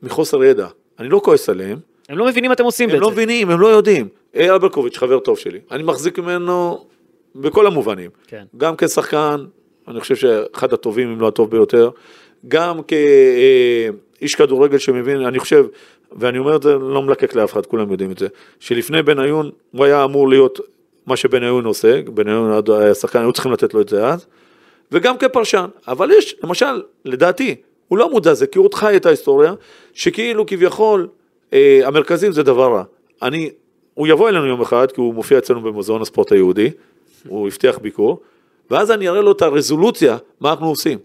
מחוסר ידע, אני לא כועס עליהם, הם לא מבינים מה אתם עושים הם לא בעצם. מבינים, הם לא יודעים, אייל ברקוביץ' חבר טוב שלי, אני מחזיק ממנו בכל המובנים, כן. גם כשחקן, אני חושב שאחד הטובים אם לא הטוב ביותר, גם כאיש כדורגל שמבין, אני חושב, ואני אומר את זה, לא מלקק לאף אחד, כולם יודעים את זה, שלפני בניון הוא היה אמור להיות מה שבניון עושה, בניון היה שחקן, היו צריכים לתת לו את זה אז, וגם כפרשן, אבל יש, למשל, לדעתי, הוא לא מודע לזה, כי הוא עוד חי את ההיסטוריה, שכאילו כביכול אה, המרכזים זה דבר רע. אני, הוא יבוא אלינו יום אחד, כי הוא מופיע אצלנו במוזיאון הספורט היהודי, הוא הבטיח ביקור, ואז אני אראה לו את הרזולוציה, מה אנחנו עושים.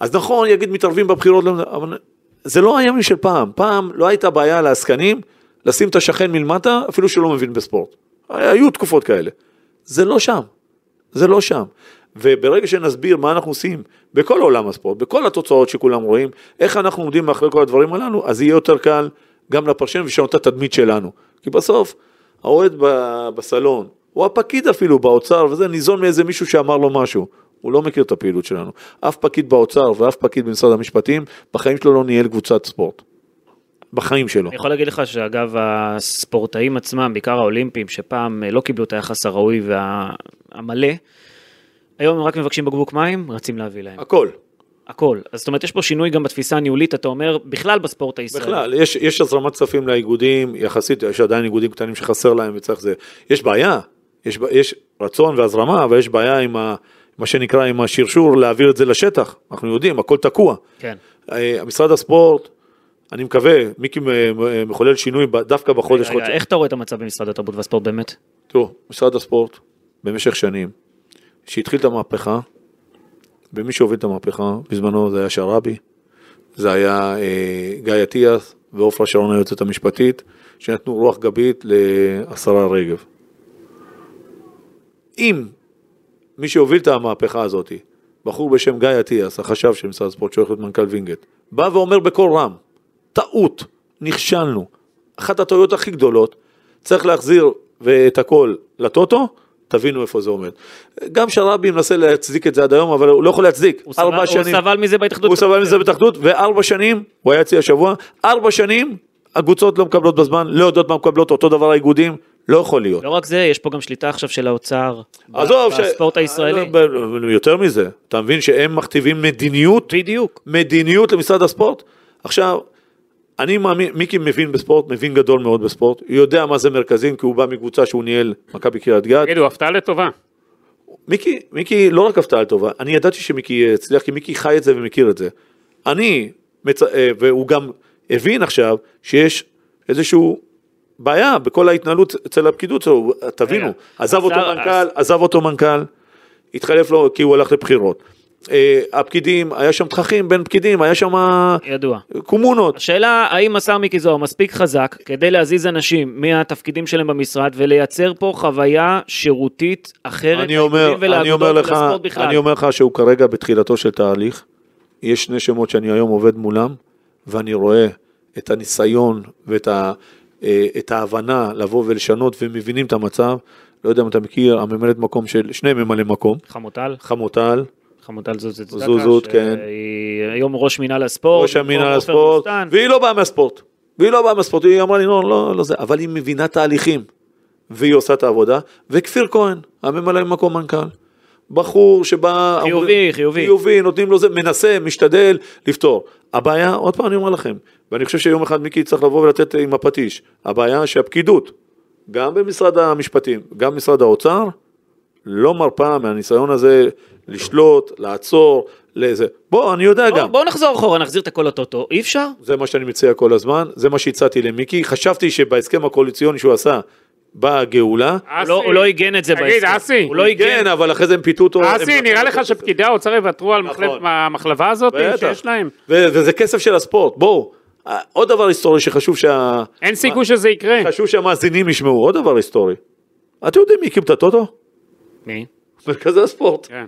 אז נכון, יגיד מתערבים בבחירות, לא- אבל זה לא הימים של פעם, פעם לא הייתה בעיה לעסקנים לשים את השכן מלמטה, אפילו שלא מבין בספורט. היו תקופות כאלה. זה לא שם, זה לא שם. וברגע שנסביר מה אנחנו עושים בכל עולם הספורט, בכל התוצאות שכולם רואים, איך אנחנו עומדים מאחורי כל הדברים הללו, אז יהיה יותר קל גם לפרשן ולשנות את התדמית שלנו. כי בסוף, האוהד בסלון, או הפקיד אפילו באוצר, וזה ניזון מאיזה מישהו שאמר לו משהו. הוא לא מכיר את הפעילות שלנו. אף פקיד באוצר ואף פקיד במשרד המשפטים, בחיים שלו לא ניהל קבוצת ספורט. בחיים שלו. אני יכול להגיד לך שאגב הספורטאים עצמם, בעיקר האולימפיים, שפעם אה, לא קיבלו את היחס הראוי והמלא, היום הם רק מבקשים בקבוק מים, רצים להביא להם. הכל. הכל. אז זאת אומרת, יש פה שינוי גם בתפיסה הניהולית, אתה אומר, בכלל בספורט הישראלי. בכלל, יש, יש הזרמת כספים לאיגודים, יחסית, יש עדיין איגודים קטנים שחסר להם וצריך זה. יש בעיה, יש, יש רצון והזרמה, אבל יש בעיה עם ה, מה שנקרא, עם השרשור, להעביר את זה לשטח. אנחנו יודעים, הכל תקוע. כן. אה, משרד הספורט, אני מקווה, מיקי מחולל שינוי דווקא בחודש, רגע, רגע, חודש. איך אתה רואה את המצב במשרד התרבות והספורט באמת? תראו, משרד הספורט, במשך שנים, שהתחיל את המהפכה, ומי שהוביל את המהפכה, בזמנו זה היה שרעבי, זה היה אה, גיא אטיאס ועופרה שרון היועצת המשפטית, שנתנו רוח גבית לשרה רגב. אם מי שהוביל את המהפכה הזאת, בחור בשם גיא אטיאס, החשב של משרד הספורט, שהולך להיות מנכ"ל וינגייט, בא ואומר בקול רם, טעות, נכשלנו, אחת הטעויות הכי גדולות, צריך להחזיר את הכל לטוטו, תבינו איפה זה עומד. גם שרעבי מנסה להצדיק את זה עד היום, אבל הוא לא יכול להצדיק. הוא סבל- ארבע הוא שנים, סבל מזה בהתאחדות. הוא סבל מזה בהתאחדות, וארבע שנים, הוא היה אצלי השבוע, ארבע שנים, הקבוצות לא מקבלות בזמן, לא יודעות מה מקבלות, אותו דבר האיגודים, לא יכול להיות. לא רק זה, יש פה גם שליטה עכשיו של האוצר. ב- עזוב, ש- בספורט הישראלי. ב- ב- יותר מזה, אתה מבין שהם מכתיבים מדיניות, בדיוק. מדיניות למשרד הספורט? עכשיו, אני מאמין, מיקי מבין בספורט, מבין גדול מאוד בספורט, הוא יודע מה זה מרכזים, כי הוא בא מקבוצה שהוא ניהל מכבי קריית גת. תגידו, הפתעה לטובה. מיקי, מיקי לא רק הפתעה לטובה, אני ידעתי שמיקי הצליח, כי מיקי חי את זה ומכיר את זה. אני, מצ... אה, והוא גם הבין עכשיו שיש איזשהו בעיה בכל ההתנהלות אצל הפקידות שלו, תבינו, עזב אותו מנכ"ל, עזב אותו מנכ"ל, התחלף לו כי הוא הלך לבחירות. אה, הפקידים, היה שם תככים בין פקידים, היה שם ידוע. קומונות. השאלה, האם השר מיקי זוהר מספיק חזק כדי להזיז אנשים מהתפקידים שלהם במשרד ולייצר פה חוויה שירותית אחרת אני אומר, אני אומר לך, בכלל? אני אומר לך שהוא כרגע בתחילתו של תהליך. יש שני שמות שאני היום עובד מולם, ואני רואה את הניסיון ואת ה, אה, את ההבנה לבוא ולשנות ומבינים את המצב. לא יודע אם אתה מכיר, הממלאת מקום של, שני ממלאי מקום, חמוטל, חמוטל, חמוטל זוזות צדקה, זוזות, כן. שהיא היום ראש מינהל הספורט, ראש עופר הספורט. והיא לא באה מהספורט. והיא לא באה מהספורט, היא אמרה לי, לא, לא, לא זה, אבל היא מבינה תהליכים, והיא עושה את העבודה. וכפיר כהן, הממלא מקום מנכ"ל, בחור שבא... חיובי, אומרים- חיובי. חיובי, נותנים לו זה, מנסה, משתדל לפתור. הבעיה, עוד פעם אני אומר לכם, ואני חושב שיום אחד מיקי צריך לבוא ולתת עם הפטיש, הבעיה שהפקידות, גם במשרד המשפטים, גם במשרד האוצר, לא מרפה מהניסיון הזה לשלוט, לעצור, לזה. בוא, אני יודע בוא- גם. בואו נחזור אחורה, נחזיר את הכל לטוטו, אי אפשר? זה מה שאני מציע כל הזמן, זה מה שהצעתי למיקי. חשבתי שבהסכם הקואליציוני שהוא עשה, באה הגאולה. הוא לא- הוא לא עיגן את זה תגיד, בהסכם. אסי, הוא לא עיגן. כן, אבל אחרי זה הם פיתו אותו. אסי, נראה לך שפקידי האוצר יוותרו על נכון. מחלב- המחלבה הזאת בטח. שיש להם? ו- וזה כסף של הספורט, בואו. אה, עוד דבר היסטורי שחשוב שה... אין סיכוי שזה יקרה. חשוב שהמאזינים ישמעו, עוד דבר היסטורי. אתם יודעים מי הקים את הטוטו? מי? מרכזי הספורט. כן.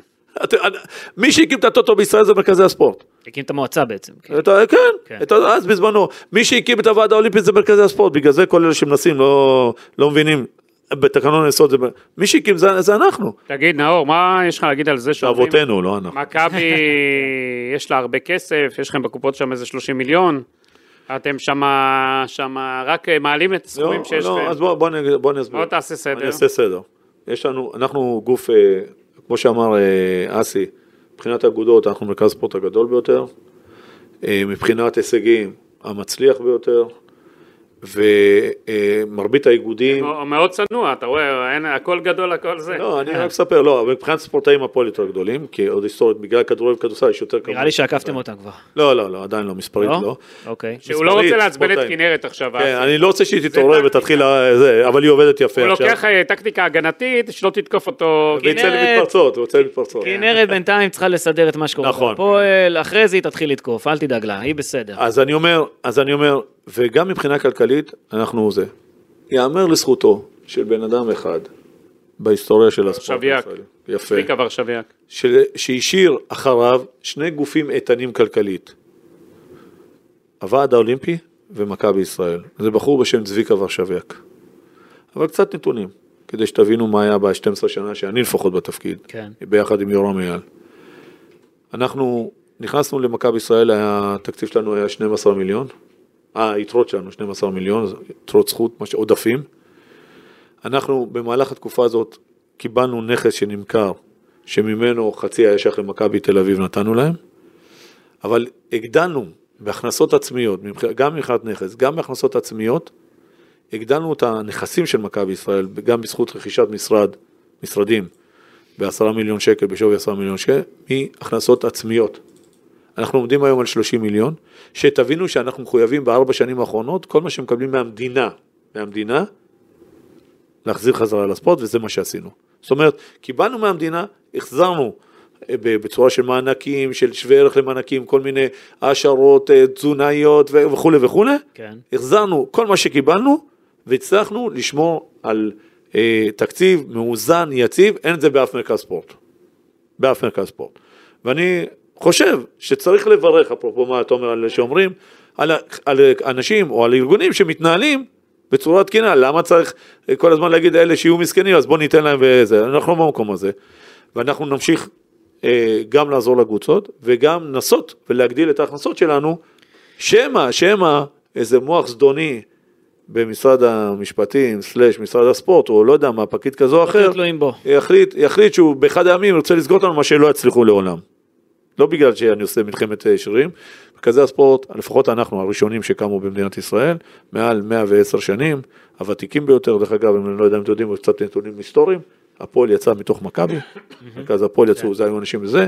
מי שהקים את הטוטו בישראל זה מרכזי הספורט. הקים את המועצה בעצם. כן. את ה- כן, כן. את ה- אז בזמנו, מי שהקים את הוועד האולימפי זה מרכזי הספורט, בגלל זה כל אלה שמנסים לא, לא מבינים, בתקנון היסוד זה, מי שהקים זה, זה אנחנו, תגיד, נאור, מה יש לך להגיד על זה שאומרים, אבותינו, לא אנחנו. מכבי, (laughs) יש לה הרבה כסף, יש לכם בקופות שם איזה 30 מיליון, אתם שמה, שמה רק מעלים את הסכומים לא, שיש לא, לכם. אז בוא, בוא, אני, בוא אני אסביר. בוא תעשה סדר. אני אעשה סדר. יש לנו, אנחנו גוף, אה, כמו שאמר אה, אסי, מבחינת אגודות אנחנו מרכז הספורט הגדול ביותר, אה, מבחינת הישגים המצליח ביותר, ומרבית האיגודים, הוא מאוד צנוע, אתה רואה, אין, הכל גדול, הכל זה. לא, אני רק מספר, לא, אבל מבחינת ספורטאים הפועל יותר גדולים, כי עוד היסטורית, בגלל כדורגל וכדורסל יש יותר כמובן. נראה לי שעקפתם אותם כבר. לא, לא, לא, עדיין לא, מספרית לא? לא. אוקיי. שהוא לא רוצה לעצבן את. כנרת עכשיו. כן. אני לא רוצה שהיא תתעורר. ותתחיל, אבל היא עובדת יפה הוא עכשיו. לוקח אה, טקטיקה הגנתית, שלא תתקוף אותו. ויצא לי כנרת- מתפרצות, הוא יוצא לי מתפרצות. כנרת בינתיים צריכה לסדר את מה שקורה נכון. אחרי זה היא תתחיל לתקוף, אל תדאג לה, היא בסדר. אז אני אומר, אז אני אומר, וגם מבחינה כלכלית, אנחנו זה. יאמר לזכותו של בן אדם אחד בהיסטוריה של הספורט. הישראלי. יפה. צביקה ורשביאק. שהשאיר אחריו שני גופים איתנים כלכלית. הוועד האולימפי ומכבי ישראל. זה בחור בשם צביקה ורשביאק. אבל קצת נתונים, כדי שתבינו מה היה ב-12 שנה שאני לפחות בתפקיד, כן. ביחד עם יורם אייל. אנחנו נכנסנו למכבי ישראל, התקציב שלנו היה 12 מיליון, היתרות שלנו 12 מיליון, יתרות זכות, מה ש- עודפים. אנחנו במהלך התקופה הזאת קיבלנו נכס שנמכר, שממנו חצי היה שייך למכבי תל אביב נתנו להם, אבל הגדלנו בהכנסות עצמיות, גם מבחינת נכס, גם בהכנסות עצמיות, הגדלנו את הנכסים של מכבי ישראל, גם בזכות רכישת משרד, משרדים, בעשרה מיליון שקל, בשווי עשרה מיליון שקל, מהכנסות עצמיות. אנחנו עומדים היום על 30 מיליון, שתבינו שאנחנו מחויבים בארבע שנים האחרונות, כל מה שמקבלים מהמדינה, מהמדינה, להחזיר חזרה לספורט, וזה מה שעשינו. זאת אומרת, קיבלנו מהמדינה, החזרנו אה, בצורה של מענקים, של שווה ערך למענקים, כל מיני העשרות אה, תזונאיות וכולי וכולי, כן. החזרנו כל מה שקיבלנו, והצלחנו לשמור על אה, תקציב מאוזן, יציב, אין את זה באף מרכז ספורט. באף מרכז ספורט. ואני חושב שצריך לברך, אפרופו מה אתה אומר על שאומרים, על, על אנשים או על ארגונים שמתנהלים בצורה תקינה, למה צריך כל הזמן להגיד אלה שיהיו מסכנים, אז בוא ניתן להם וזה, אנחנו לא במקום הזה. ואנחנו נמשיך אה, גם לעזור לקבוצות וגם לנסות ולהגדיל את ההכנסות שלנו, שמא, שמא איזה מוח זדוני במשרד המשפטים, סלאש משרד הספורט, או לא יודע מה, פקיד כזה או אחר, בו. יחליט, יחליט שהוא באחד הימים רוצה לסגור אותנו מה שלא יצליחו לעולם. לא בגלל שאני עושה מלחמת אה, שרירים, מרכזי הספורט, לפחות אנחנו הראשונים שקמו במדינת ישראל, מעל 110 שנים, הוותיקים ביותר, דרך אגב, אם אני לא יודע אם אתם יודעים, קצת נתונים היסטוריים, הפועל יצא מתוך מכבי, מרכז הפועל יצאו, זה היו אנשים בזה,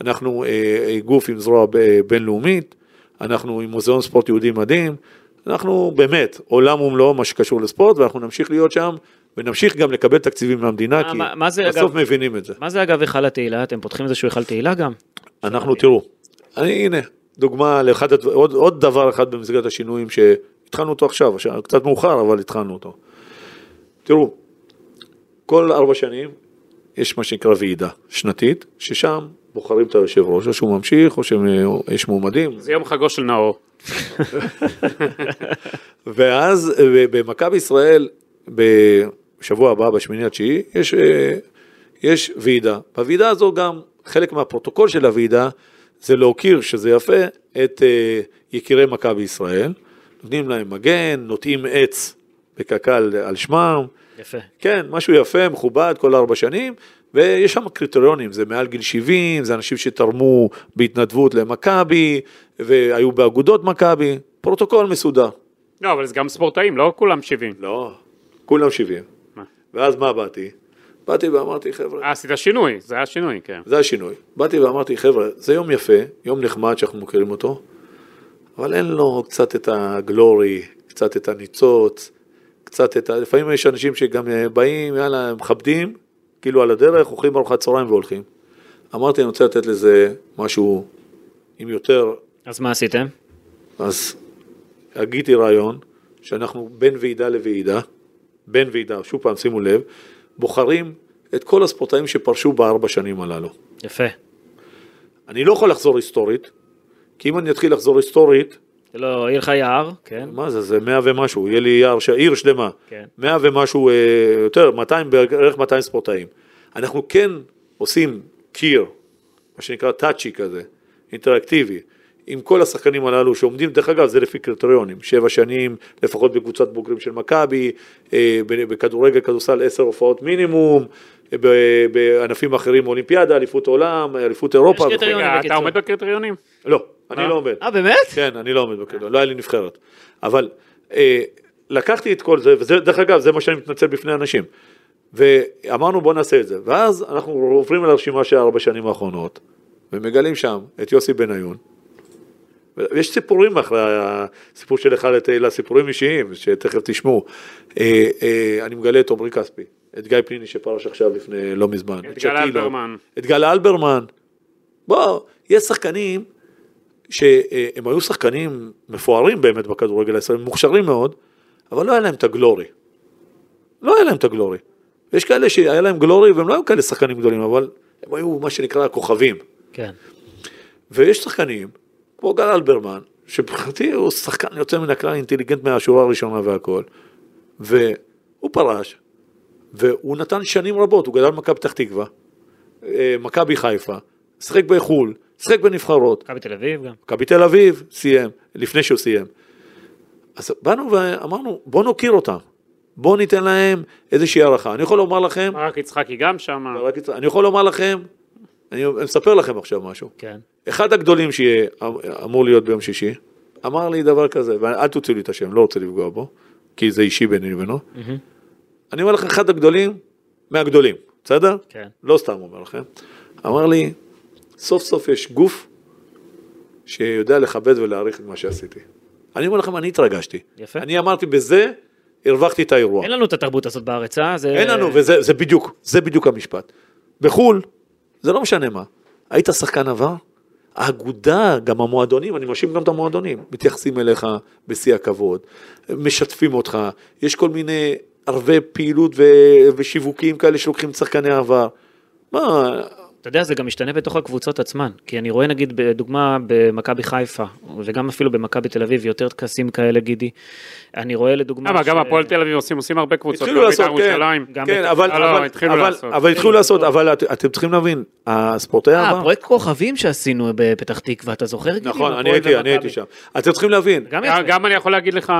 אנחנו אה, אה, גוף עם זרוע בינלאומית, אנחנו עם מוזיאון ספורט יהודי מדהים, אנחנו באמת עולם ומלואו מה שקשור לספורט, ואנחנו נמשיך להיות שם, ונמשיך גם לקבל תקציבים מהמדינה, מה- כי מה- מה זה, בסוף אגב? מבינים את זה. מה זה אגב היכל התהילה? אתם פותחים איזשהו היכל תהילה גם? אנחנו תראו, אני הנה, דוגמה לאחד, עוד, עוד דבר אחד במסגרת השינויים שהתחלנו אותו עכשיו, עכשיו, קצת מאוחר אבל התחלנו אותו. תראו, כל ארבע שנים יש מה שנקרא ועידה שנתית, ששם בוחרים את היושב ראש, או שהוא ממשיך או שיש מועמדים, זה יום חגו של נאור. (laughs) ואז אה, במכבי ישראל, בשבוע הבא, בשמיני התשיעי, יש, אה, יש ועידה. בוועידה הזו גם, חלק מהפרוטוקול של הוועידה, זה להוקיר, שזה יפה, את אה, יקירי מכבי ישראל. נותנים להם מגן, נוטעים עץ בקק"ל על שמם. יפה. כן, משהו יפה, מכובד, כל ארבע שנים, ויש שם קריטריונים, זה מעל גיל 70, זה אנשים שתרמו בהתנדבות למכבי, והיו באגודות מכבי, פרוטוקול מסודר. לא, אבל זה גם ספורטאים, לא כולם 70. לא, כולם 70. מה? ואז מה באתי? באתי ואמרתי, חבר'ה, אה, עשית שינוי, זה היה שינוי, כן. זה השינוי. באתי ואמרתי, חבר'ה, זה יום יפה, יום נחמד שאנחנו מכירים אותו, אבל אין לו קצת את הגלורי, קצת את הניצוץ, קצת את ה... לפעמים יש אנשים שגם אה, באים, יאללה, מכבדים, כאילו על הדרך, אוכלים ארוחת צהריים והולכים. אמרתי, אני רוצה לתת לזה משהו עם יותר אז מה עשיתם? אז הגיתי רעיון שאנחנו בין ועידה לוועידה, בין ועידה, שוב פעם שימו לב, בוחרים את כל הספורטאים שפרשו בארבע שנים הללו. יפה. אני לא יכול לחזור היסטורית, כי אם אני אתחיל לחזור היסטורית, לא, יהיה לך יער, כן? מה זה, זה מאה ומשהו, יהיה לי יער, עיר שלמה, כן. מאה ומשהו, אה, יותר, 200, בערך 200 ספורטאים. אנחנו כן עושים קיר, מה שנקרא טאצ'י כזה, אינטראקטיבי, עם כל השחקנים הללו שעומדים, דרך אגב זה לפי קריטריונים, שבע שנים לפחות בקבוצת בוגרים של מכבי, אה, בכדורגל, כדורסל עשר הופעות מינימום, אה, בענפים אחרים אולימפיאדה, אליפות עולם, אליפות אירופה. וכו'. קריטריונים. רגע, אתה בקיצור. עומד בקריטריונים? לא, אני? לא עומד. אה, באמת? כן, אני לא עומד בקריטריון, לא היה לי נבחרת. אבל אה, לקחתי את כל זה, וזה, דרך אגב, זה מה שאני מתנצל בפני אנשים. ואמרנו בוא נעשה את זה. ואז אנחנו עוברים על הרשימה של ארבע שנים האחרונות, ומגלים שם את יוסי בניון. ויש סיפורים מאחורי הסיפור של אחד לתהילה, סיפורים אישיים, שתכף תשמעו. אה, אה, אני מגלה את עמרי כספי, את גיא פניני שפרש עכשיו לפני לא מזמן. את גל שקילו, אלברמן. את גל אלברמן. בוא, יש שחקנים שהם היו שחקנים מפוארים באמת בכדורגל הישראלי, מוכשרים מאוד, אבל לא היה להם את הגלורי. לא היה להם את הגלורי. יש כאלה שהיה להם גלורי והם לא היו כאלה שחקנים גדולים, אבל הם היו מה שנקרא הכוכבים. כן. ויש שחקנים, כמו גל אלברמן, שמבחינתי הוא שחקן יוצא מן הכלל אינטליגנט מהשורה הראשונה והכל, והוא פרש, והוא נתן שנים רבות, הוא גדל במכבי פתח תקווה, אה, מכבי חיפה, שיחק בחו"ל, שיחק בנבחרות, מכבי תל אביב גם. מכבי תל אביב סיים, לפני שהוא סיים. אז באנו ואמרנו, בואו נוקיר אותם, בואו ניתן להם איזושהי הערכה. אני יכול לומר לכם, ברק יצחקי גם שם. רק אני יכול לומר לכם, אני מספר לכם עכשיו משהו. כן. אחד הגדולים שיהיה אמור להיות ביום שישי, אמר לי דבר כזה, ואל תוציאו לי את השם, לא רוצה לפגוע בו, כי זה אישי ביני לבינו. אני אומר לך, אחד הגדולים, מהגדולים, בסדר? כן. לא סתם אומר לכם. אמר לי, סוף סוף יש גוף שיודע לכבד ולהעריך את מה שעשיתי. אני אומר לכם, אני התרגשתי. יפה. אני אמרתי, בזה הרווחתי את האירוע. אין לנו את התרבות הזאת בארץ, אה? זה... אין לנו, וזה זה בדיוק, זה בדיוק המשפט. בחו"ל, זה לא משנה מה. היית שחקן עבר, האגודה, גם המועדונים, אני מאשים גם את המועדונים, מתייחסים אליך בשיא הכבוד, משתפים אותך, יש כל מיני ערבי פעילות ו... ושיווקים כאלה שלוקחים את שחקני העבר. מה, אתה יודע, זה גם משתנה בתוך הקבוצות עצמן. כי אני רואה נגיד, בדוגמה, במכבי חיפה, וגם אפילו במכבי תל אביב, יותר טקסים כאלה, גידי. אני רואה לדוגמה... למה, ש- גם הפועל תל אביב עושים, עושים הרבה קבוצות. התחילו לעשות, בית"ר כן, כן, אבל, לא, לא, אבל, התחילו אבל, לעשות. אבל התחילו לעשות, אבל את- אתם צריכים להבין, הספורטאי אה, העבר, פרויקט כוכבים שעשינו בפתח תקווה, אתה זוכר? גידי? נכון, אני הייתי, אני ומכבי? הייתי שם. אתם צריכים להבין. גם אני יכול להגיד לך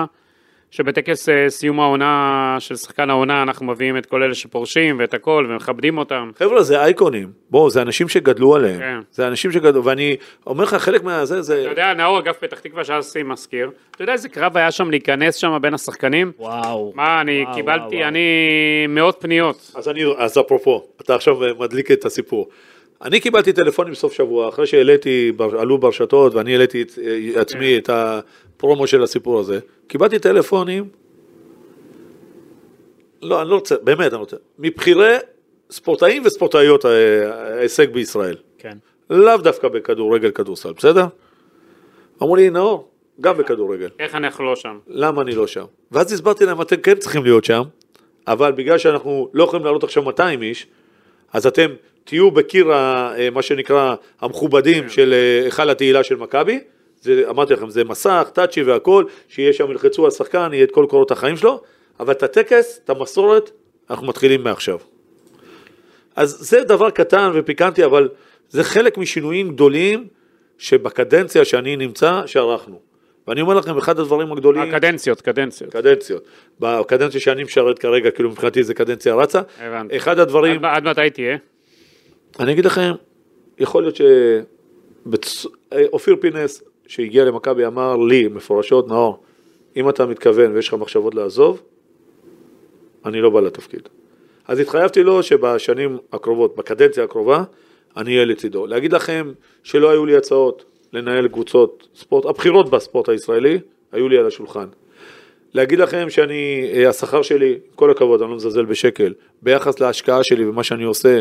שבטקס אה, סיום העונה של שחקן העונה אנחנו מביאים את כל אלה שפורשים ואת הכל ומכבדים אותם. חבר'ה, זה אייקונים. בואו, זה אנשים שגדלו עליהם. כן. זה אנשים שגדלו, ואני אומר לך, חלק מהזה, זה... אתה יודע, נאור אגף פתח תקווה שאז סי מזכיר, אתה יודע איזה קרב היה שם להיכנס שם בין השחקנים? וואו. מה, אני וואו, קיבלתי, וואו, אני מאות פניות. אז אני, אז אפרופו, אתה עכשיו מדליק את הסיפור. אני קיבלתי טלפונים בסוף שבוע, אחרי שהעליתי, עלו ברשתות ואני העליתי את אה, עצמי את הפרומו של הסיפור הזה, קיבלתי טלפונים, לא, אני לא רוצה, באמת, אני רוצה, מבכירי ספורטאים וספורטאיות אה, ההישג בישראל, כן. לאו דווקא בכדורגל, כדורסל, בסדר? אמרו לי, נאור, גם בכדורגל. איך אנחנו לא שם? למה אני לא שם? ואז הסברתי להם, אתם כן צריכים להיות שם, אבל בגלל שאנחנו לא יכולים לעלות עכשיו 200 איש, אז אתם תהיו בקיר, אה, מה שנקרא, המכובדים של אה, היכל התהילה של מכבי. זה, אמרתי לכם, זה מסך, טאצ'י והכל, שיהיה שם, ילחצו על שחקן, יהיה את כל קורות החיים שלו, אבל את הטקס, את המסורת, אנחנו מתחילים מעכשיו. אז זה דבר קטן ופיקנטי, אבל זה חלק משינויים גדולים שבקדנציה שאני נמצא, שערכנו. ואני אומר לכם, אחד הדברים הגדולים... הקדנציות, קדנציות. קדנציות. בקדנציה שאני משרת כרגע, כאילו מבחינתי זה קדנציה רצה. הבנתי. אחד הדברים, עד- עד מתי תהיה? אני אגיד לכם, יכול להיות שאופיר פינס, שהגיע למכבי, אמר לי מפורשות, נאור, אם אתה מתכוון ויש לך מחשבות לעזוב, אני לא בא לתפקיד. אז התחייבתי לו שבשנים הקרובות, בקדנציה הקרובה, אני אהיה לצידו. להגיד לכם שלא היו לי הצעות לנהל קבוצות ספורט, הבחירות בספורט הישראלי, היו לי על השולחן. להגיד לכם שאני, אה, השכר שלי, כל הכבוד, אני לא מזלזל בשקל, ביחס להשקעה שלי ומה שאני עושה,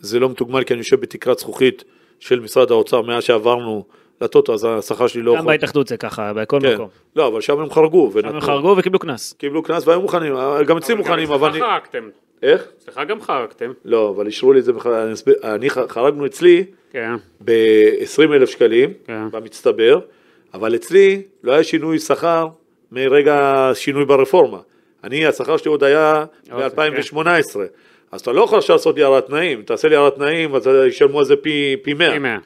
זה לא מתוגמל כי אני יושב בתקרת זכוכית של משרד האוצר מאז שעברנו לטוטו, אז השכר שלי לא גם בהתאחדות זה ככה, בכל כן. מקום. לא, אבל שם הם חרגו. שם ונתנו- הם חרגו וקיבלו קנס. קיבלו קנס והיו מוכנים, גם אצלי מוכנים, אבל... אצלך אני- חרגתם. איך? אצלך גם חרגתם. לא, אבל אישרו לי את זה בכלל, אני אסביר- אני חרגנו אצלי כן. ב-20 אלף שקלים, כן. במצטבר, אבל אצלי לא היה שינוי שכר מרגע שינוי ברפורמה. אני, השכר שלי עוד היה אוקיי, ב-2018, אז אתה לא יכול עכשיו לעשות לי הערת תנאים, תעשה לי הערת תנאים, אז ישלמו על זה פי פי 100. פי מאה.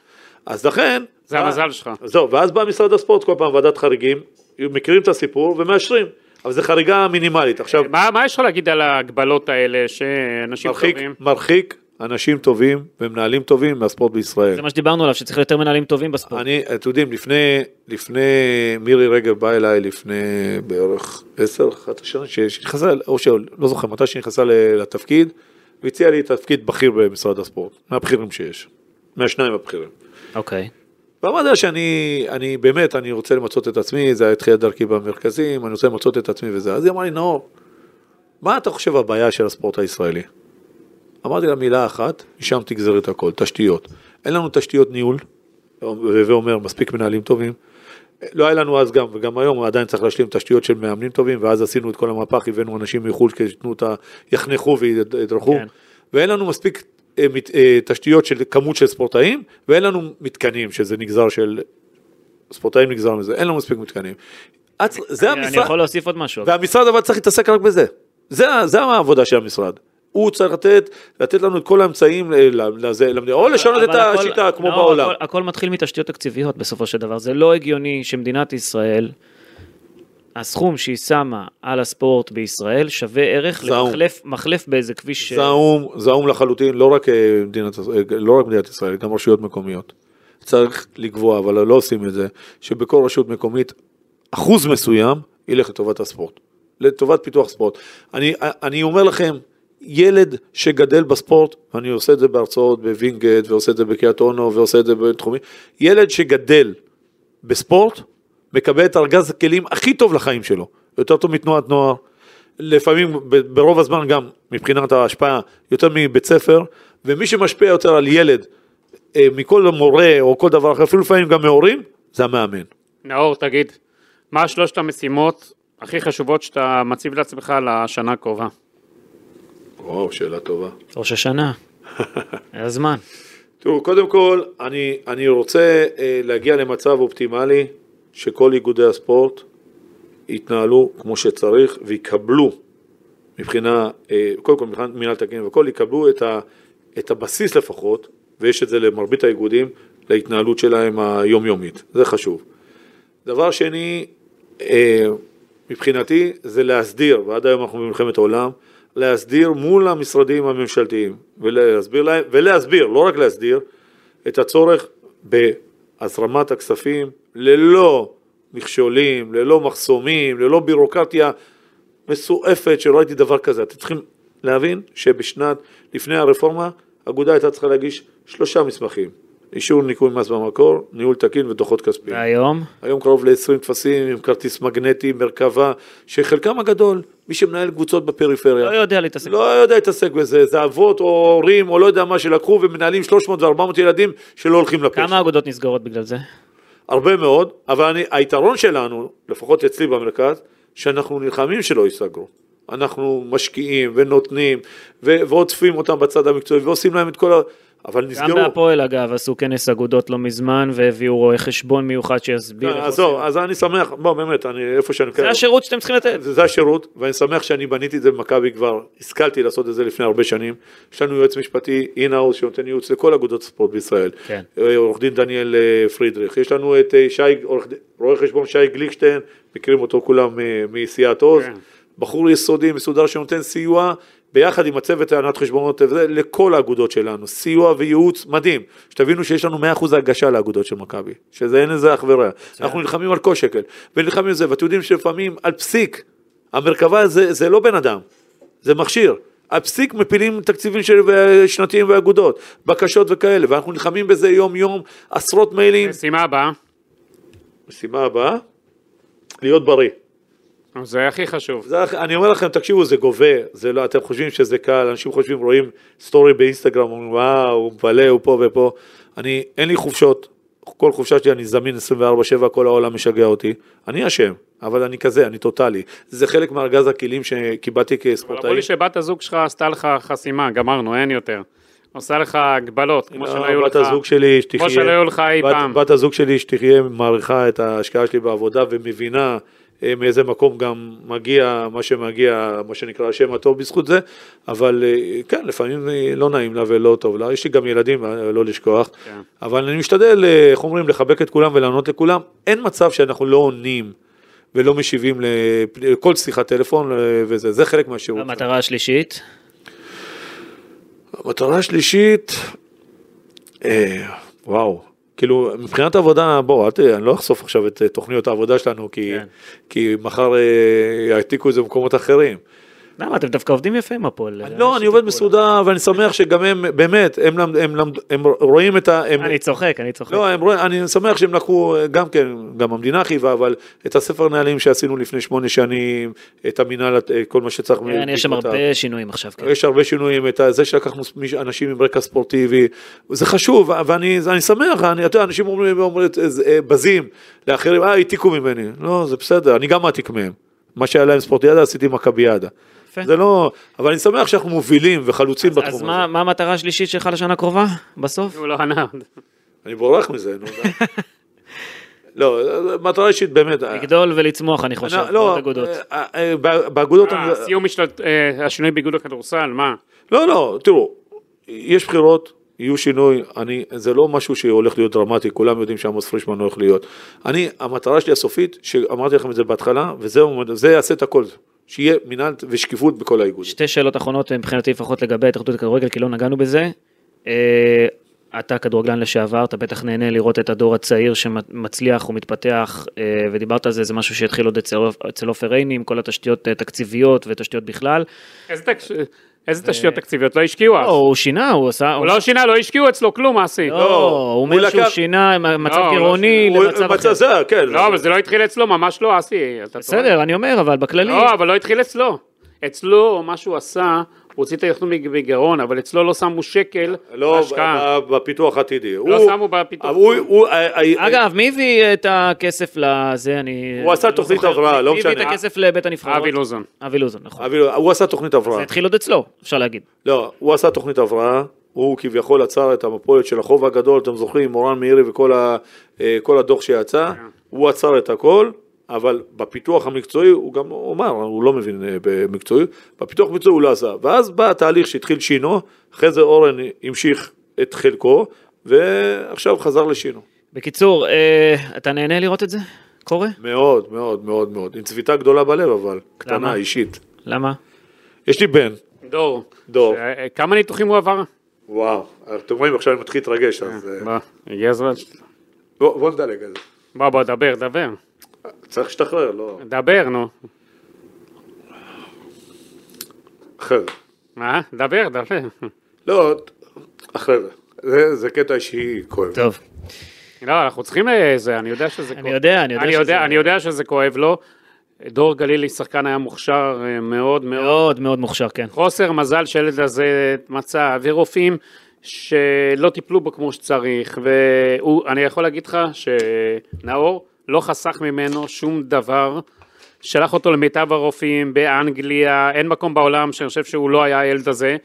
אז לכן... זה בא- המזל שלך. זהו, ואז בא משרד הספורט כל פעם, ועדת חריגים, מכירים את הסיפור ומאשרים, אבל זו חריגה מינימלית. עכשיו, מה מה יש לך להגיד על ההגבלות האלה שאנשים מרחיק, טובים? מרחיק אנשים טובים ומנהלים טובים מהספורט בישראל. זה מה שדיברנו עליו, שצריך יותר מנהלים טובים בספורט. אני, אתם יודעים, לפני, לפני מירי רגב באה אליי לפני בערך 10, 11 שנה, שנכנסה, או שלא זוכר מתי שנכנסה לתפקיד, והציעה לי תפקיד בכיר במשרד הספורט, מהבכירים שיש, מהשניים הבכירים. אוקיי. ואמרתי לה שאני, אני באמת, אני רוצה למצות את עצמי, זה היה תחילת דרכי במרכזים, אני רוצה למצות את עצמי וזה. אז היא אמרה לי, נאור, מה אתה חושב הבעיה של הספורט הישראלי? אמרתי לה מילה אחת, משם תגזר את הכל, תשתיות. אין לנו תשתיות ניהול, הווי אומר, מספיק מנהלים טובים. לא היה לנו אז גם, וגם היום עדיין צריך להשלים תשתיות של מאמנים טובים, ואז עשינו את כל המהפך, הבאנו אנשים מחו"ל שיתנו את ה... יחנכו וידרכו, כן. ואין לנו מספיק תשתיות של כמות של ספורטאים, ואין לנו מתקנים, שזה נגזר של... ספורטאים נגזר מזה, אין לנו מספיק מתקנים. זה אני אני המשרד, יכול להוסיף עוד משהו. והמשרד אבל צריך להתעסק רק בזה. זה, זה העבודה של המשרד. הוא צריך לתת, לתת לנו את כל האמצעים לזה, למדינה, או לשנות את הכל- השיטה כמו לא, בעולם. הכל, הכל מתחיל מתשתיות תקציביות בסופו של דבר. זה לא הגיוני שמדינת ישראל, הסכום שהיא שמה על הספורט בישראל שווה ערך זעום. למחלף מחלף באיזה כביש... זעום, זעום לחלוטין, לא רק, אה, מדינת, אה, לא רק מדינת ישראל, גם רשויות מקומיות. צריך לקבוע, אבל לא עושים את זה, שבכל רשות מקומית אחוז מסוים ילך לטובת הספורט, לטובת פיתוח ספורט. אני, אני אומר לכם, ילד שגדל בספורט, ואני עושה את זה בהרצאות בווינגייט, ועושה את זה בקריית אונו, ועושה את זה בתחומים, ילד שגדל בספורט מקבל את ארגז הכלים הכי טוב לחיים שלו, יותר טוב מתנועת נוער, לפעמים ברוב הזמן גם מבחינת ההשפעה יותר מבית ספר, ומי שמשפיע יותר על ילד אה, מכל מורה או כל דבר אחר, אפילו לפעמים גם מהורים, זה המאמן. נאור, תגיד, מה שלושת המשימות הכי חשובות שאתה מציב לעצמך לשנה הקרובה? וואו, שאלה טובה. ראש השנה. (laughs) היה זמן. תראו, קודם כל, אני, אני רוצה אה, להגיע למצב אופטימלי שכל איגודי הספורט יתנהלו כמו שצריך ויקבלו מבחינה, אה, קודם כל מבחינת מינהל תקין וכל, יקבלו את, ה, את הבסיס לפחות, ויש את זה למרבית האיגודים, להתנהלות שלהם היומיומית, זה חשוב. דבר שני, אה, מבחינתי זה להסדיר, ועד היום אנחנו במלחמת עולם, להסדיר מול המשרדים הממשלתיים ולהסביר להם, ולהסביר, לא רק להסדיר, את הצורך בהזרמת הכספים ללא מכשולים, ללא מחסומים, ללא בירוקרטיה מסועפת שלא ראיתי דבר כזה. אתם צריכים להבין שבשנת, לפני הרפורמה, אגודה הייתה צריכה להגיש שלושה מסמכים. אישור ניכוי מס במקור, ניהול תקין ודוחות כספיים. והיום? היום קרוב ל-20 טפסים עם כרטיס מגנטי, מרכבה, שחלקם הגדול, מי שמנהל קבוצות בפריפריה, לא יודע להתעסק. לא יודע להתעסק בזה, זה אבות או הורים או לא יודע מה שלקחו ומנהלים 300 ו-400 ילדים שלא הולכים לפשע. כמה אגודות נסגרות בגלל זה? הרבה מאוד, אבל אני, היתרון שלנו, לפחות אצלי במרכז, שאנחנו נלחמים שלא ייסגרו. אנחנו משקיעים ונותנים ועוטפים אותם בצד המקצועי ועושים להם את כל ה... אבל גם נסגרו. בהפועל אגב עשו כנס אגודות לא מזמן והביאו רואה חשבון מיוחד שיסביר. איך עזוב. אז אני שמח, בוא באמת, אני איפה שאני... זה השירות שאתם צריכים לתת. זה, השירות, ואני שמח שאני בניתי את זה במכבי כבר, השכלתי לעשות את זה לפני הרבה שנים. יש לנו יועץ משפטי אינהאוס שנותן ייעוץ לכל אגודות ספורט בישראל. כן. אה, עורך דין דניאל אה, פרידריך. יש לנו את אה, שי, רואה חשבון שי גליקשטיין, מכירים אותו כולם אה, מסיעת עוז. כן. בחור יסודי, מסודר, שנותן סיוע ביחד עם הצוות להנהלת חשבונות לכל האגודות שלנו. סיוע וייעוץ מדהים. שתבינו שיש לנו 100% הגשה לאגודות של מכבי, שזה אין לזה אח ורע. אנחנו נלחמים על כל שקל, ונלחמים על זה, ואתם יודעים שלפעמים על פסיק, המרכבה זה, זה לא בן אדם, זה מכשיר. על פסיק מפילים תקציבים של שנתיים ואגודות, בקשות וכאלה, ואנחנו נלחמים בזה יום יום, עשרות מיילים. משימה הבאה, משימה הבאה, להיות בריא. זה הכי חשוב. זה, אני אומר לכם, תקשיבו, זה גובה, זה לא, אתם חושבים שזה קל, אנשים חושבים, רואים סטורי באינסטגרם, אומרים, וואו, הוא מבלה, הוא פה ופה. אני, אין לי חופשות, כל חופשה שלי אני זמין 24/7, כל העולם משגע אותי. אני אשם, אבל אני כזה, אני טוטאלי. זה חלק מארגז הכלים שקיבלתי אבל אמרו כספורטאי. לי שבת הזוג שלך עשתה לך חסימה, גמרנו, אין יותר. עושה לך הגבלות, כמו שלא היו לך. הזוג שלי, שתחיה, כמו שלא היו לך אי בת, פעם. בת הזוג שלי שתחיה מעריכה את ההשקעה שלי בעבודה ומבינה מאיזה מקום גם מגיע מה שמגיע, מה שנקרא השם הטוב בזכות זה, אבל אה, כן, לפעמים אה, לא נעים לה ולא טוב לה, יש לי גם ילדים, אה, לא לשכוח, כן. אבל אני משתדל, אה, איך אומרים, לחבק את כולם ולענות לכולם, אין מצב שאנחנו לא עונים. ולא משיבים לכל שיחת טלפון אה, וזה, זה חלק מהשירות. המטרה השלישית, המטרה השלישית, אה, וואו, כאילו מבחינת העבודה, בוא, אל תראה, אני לא אחשוף עכשיו את אה, תוכניות העבודה שלנו, כי, כן. כי מחר אה, יעתיקו את זה במקומות אחרים. למה אתם דווקא עובדים יפה עם הפועל? לא, אני עובד מסודר, ואני שמח שגם הם, באמת, הם, רואים את ה... אני צוחק, אני צוחק. לא, אני שמח שהם לקחו, גם כן, גם המדינה חייבה, אבל את הספר נהלים שעשינו לפני שמונה שנים, את המינהל, את כל מה שצריך. יש שם. הרבה שינויים עכשיו. כן. יש הרבה שינויים, את זה שלקחנו אנשים עם רקע ספורטיבי, זה חשוב, ואני אני שמח, אני, אתה יודע, אנשים אומרים, אה, בזים לאחרים, אה, העתיקו ממני. לא, זה בסדר, אני גם מעתיק מהם. מה שהיה להם ספורטיאדה, עשיתי מכביאדה. יפה. זה לא, אבל אני שמח שאנחנו מובילים וחלוצים בתחום אז הזה. מה מה המטרה השלישית שלך לשנה הקרובה, בסוף? הוא לא ענה. אני בורח מזה, נו. (laughs) לא, מטרה אישית באמת. לגדול ולצמוח, אני חושב, לא, בעוד אגודות. אה, אה, באגודות, אה, סיום אה, השינוי באיגוד הכדורסל, מה? לא, לא, תראו, יש בחירות, יהיו שינוי, אני, זה לא משהו שהולך להיות דרמטי, כולם יודעים שעמוס פרישמן הולך להיות. אני, המטרה שלי הסופית, שאמרתי לכם את זה בהתחלה, וזה יעשה את הכל, שיהיה מינהל ושקיפות בכל האיגוד. שתי שאלות אחרונות מבחינתי לפחות לגבי ההתאחדות לכדורגל, כי לא נגענו בזה. אה, אתה כדורגלן לשעבר, אתה בטח נהנה לראות את הדור הצעיר שמצליח ומתפתח, אה, ודיברת על זה, זה משהו שהתחיל עוד אצל, עופר עיני עם כל התשתיות אה, תקציביות ותשתיות בכלל. איזה תק- איזה תשתיות תקציביות? לא השקיעו אז. לא, הוא שינה, הוא עשה... הוא לא שינה, לא השקיעו אצלו כלום, אסי. לא, לא, הוא אומר שהוא שינה מצב לא, לא גירעוני הוא- למצב אחר. זה, כן. לא, אבל זה לא התחיל אצלו, ממש לא, אסי. בסדר, אני אומר, אבל בכללי... לא, אבל לא התחיל אצלו. אצלו, מה שהוא עשה, הוציא את היחסות בגירעון, אבל אצלו לא שמו שקל לא, בהשקעה. ב- בפיתוח עתידי. לא הוא- שמו בפיתוח. הוא- הוא- ה- ה- אגב, מי הביא את הכסף לזה? אני... הוא עשה לא תוכנית. הבראה, לא מי הביא משנה. את הכסף לבית הנבחרות? אבי לוזון. אבי לוזון, נכון. הוא עשה תוכנית הבראה. זה התחיל עוד אצלו, אפשר להגיד. לא, הוא עשה תוכנית הבראה, הוא כביכול עצר את המפולת של החוב הגדול, אתם זוכרים, מורן מאירי וכל ה, אה, כל הדוח שיצא, הוא עצר את הכל, אבל בפיתוח המקצועי, הוא גם אמר, הוא לא מבין אה, במקצועי, בפיתוח המקצועי הוא לא עשה. ואז בא התהליך שהתחיל שינו, אחרי זה אורן המשיך את חלקו, ועכשיו חזר לשינו. בקיצור, אה, אתה נהנה לראות את זה? קורה? מאוד, מאוד, מאוד, מאוד. עם צביטה גדולה בלב, אבל, קטנה, למה? אישית. למה? יש לי בן, דור. דור. ש- כמה ניתוחים הוא עבר? וואו, אתם רואים, עכשיו אני מתחיל להתרגש, אז אה, בוא, הגיע הזמן. בוא בוא נדלג על זה. בוא, בוא, דבר, דבר. צריך להשתחרר, לא... דבר, נו. אחרי זה. מה? דבר, דבר. לא, אחרי זה. זה, קטע אישי כואב. טוב. לא, אנחנו צריכים איזה, אני יודע שזה אני כואב. יודע, אני יודע אני שזה- יודע, אני יודע שזה כואב לו. דור גלילי שחקן היה מוכשר אה, מאוד מאוד. מאוד מאוד מוכשר, כן. חוסר מזל שהילד הזה מצא, ורופאים שלא טיפלו בו כמו שצריך, ואני יכול להגיד לך שנאור לא חסך ממנו שום דבר, שלח אותו למיטב הרופאים באנגליה, אין מקום בעולם שאני חושב שהוא לא היה הילד הזה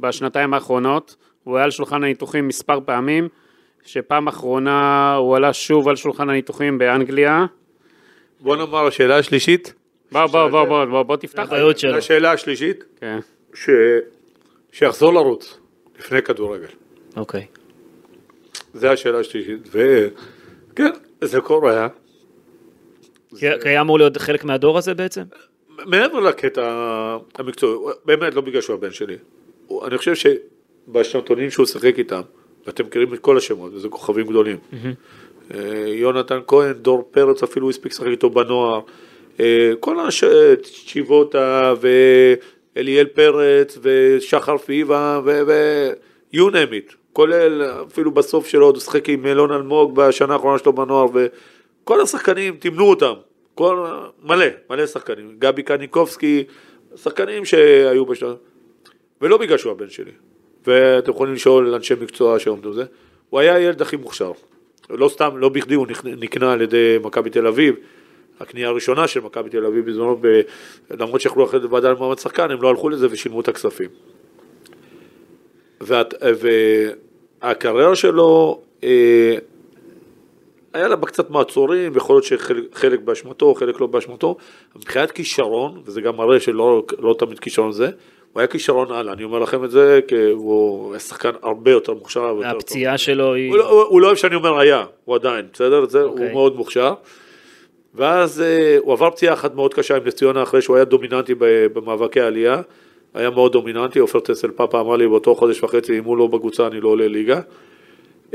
בשנתיים האחרונות, הוא היה על שולחן הניתוחים מספר פעמים, שפעם אחרונה הוא עלה שוב על שולחן הניתוחים באנגליה. בוא נאמר השאלה השלישית. בוא, בוא, בוא, בוא, בוא, בוא תפתח. האחריות שלו. השאלה השלישית, כן. ש... שיחזור לרוץ לפני כדורגל. אוקיי. זה השאלה השלישית. וכן, זה קורה. כי היה אמור להיות חלק מהדור הזה בעצם? מעבר לקטע המקצועי, באמת לא בגלל שהוא הבן שלי. אני חושב שבשנתונים שהוא שיחק איתם, ואתם מכירים את כל השמות, וזה כוכבים גדולים. אה, יונתן כהן, דור פרץ אפילו הספיק לשחק איתו בנוער. אה, כל הצ'יבוטה ואליאל פרץ ושחר פיבה ו- you name it. כולל אפילו בסוף שלו, הוא שיחק עם אלון אלמוג בשנה האחרונה שלו בנוער, וכל השחקנים, תמנו אותם. כל, מלא, מלא שחקנים. גבי קניקובסקי, שחקנים שהיו בשנה. ולא בגלל שהוא הבן שלי. ואתם יכולים לשאול אנשי מקצוע שעומדו בזה. הוא היה הילד הכי מוכשר. לא סתם, לא בכדי הוא נקנה על ידי מכבי תל אביב. הקנייה הראשונה של מכבי תל אביב בזמנו, ב... למרות שיכלו אחרי זה בוועדה למעמד שחקן, הם לא הלכו לזה ושילמו את הכספים. ואת, והקריירה שלו, אה, היה לה קצת מעצורים, ויכול להיות שחלק חלק באשמתו, חלק לא באשמתו. מבחינת כישרון, וזה גם מראה שלא לא תמיד כישרון זה, הוא היה כישרון הלאה, אני אומר לכם את זה, כי הוא היה שחקן הרבה יותר מוכשר. הרבה יותר שלו היא... הוא, לא- הוא, הוא לא אוהב שאני אומר היה, הוא עדיין, בסדר? זה, אוקיי. הוא מאוד מוכשר. ואז אה, הוא עבר פציעה אחת מאוד קשה עם נס ציונה אחרי שהוא היה דומיננטי במאבקי העלייה. היה מאוד דומיננטי, עופר טסל פאפה אמר לי באותו חודש וחצי, אם הוא לא בקבוצה אני לא עולה ליגה.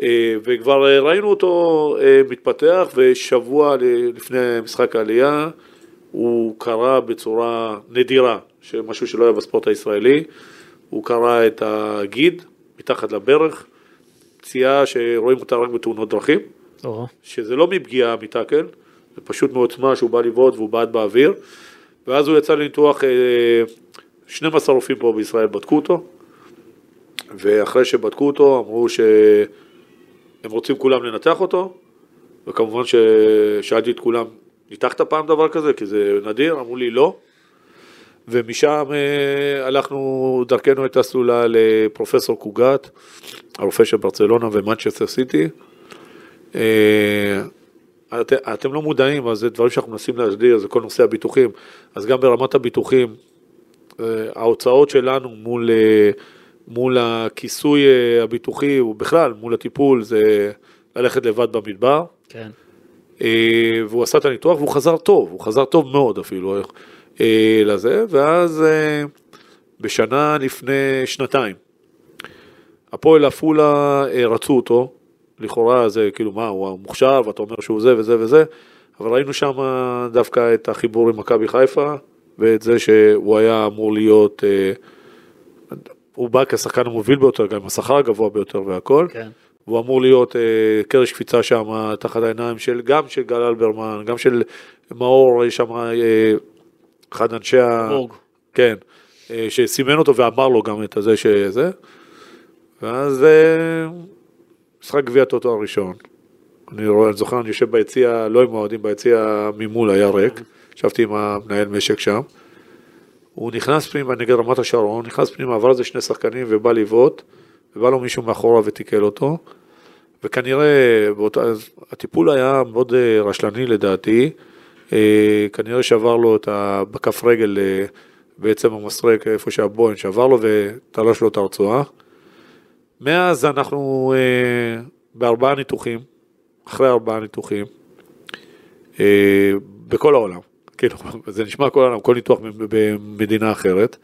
אה, וכבר אה, ראינו אותו אה, מתפתח, ושבוע לפני משחק העלייה הוא קרא בצורה נדירה, משהו שלא היה בספורט הישראלי, הוא קרא את הגיד מתחת לברך, פציעה שרואים אותה רק בתאונות דרכים. או, שזה לא מפגיעה מטאקל, זה פשוט מעוצמה שהוא בא לבעוט והוא בעט באוויר, ואז הוא יצא לניתוח, אה, 12 רופאים פה בישראל בדקו אותו, ואחרי שבדקו אותו אמרו שהם רוצים כולם לנתח אותו, וכמובן ששאלתי את כולם, ניתחת פעם דבר כזה? כי זה נדיר, אמרו לי לא, ומשם אה, הלכנו, דרכנו הייתה סלולה לפרופסור קוגת, הרופא של ברצלונה ומנצ'סטר סיטי, אה, את, אתם לא מודעים, אז זה דברים שאנחנו מנסים להסדיר, זה כל נושא הביטוחים. אז גם ברמת הביטוחים, אה, ההוצאות שלנו מול, מול הכיסוי אה, הביטוחי, ובכלל מול הטיפול, זה ללכת לבד במדבר. כן. אה, והוא עשה את הניתוח והוא חזר טוב, הוא חזר טוב מאוד אפילו אה, לזה, ואז בשנה לפני שנתיים, הפועל עפולה רצו אותו, לכאורה זה כאילו מה, הוא מוכשר ואתה אומר שהוא זה וזה וזה, אבל ראינו שם דווקא את החיבור עם מכבי חיפה, ואת זה שהוא היה אמור להיות, אה, הוא בא כשחקן המוביל ביותר, גם עם השכר הגבוה ביותר והכל. כן. והוא אמור להיות אה, קרש קפיצה שם תחת העיניים של, גם של גל אלברמן, גם של מאור, יש שם אה, אחד אנשי ה... בורג. כן, אה, שסימן אותו ואמר לו גם את הזה שזה. ואז אה, משחק גביע טוטו הראשון. אני רואה, אני זוכר, אני יושב ביציע, לא עם האוהדים, ביציע ממול היה ריק, ישבתי עם המנהל משק שם. הוא נכנס פנימה נגד רמת השרון, נכנס פנימה, עבר איזה שני שחקנים ובא לבעוט, ובא לו מישהו מאחורה ותיקל אותו. וכנראה, באותה, הטיפול היה מאוד אה, רשלני לדעתי, אה, כנראה שבר לו את ה... בכף רגל אה, בעצם המסרק, איפה שהבוהן, שבר לו ותלש לו את הרצועה. מאז אנחנו אה, בארבעה ניתוחים, אחרי ארבעה ניתוחים, אה, בכל העולם, כאילו, זה נשמע כל העולם, כל ניתוח במ- במדינה אחרת.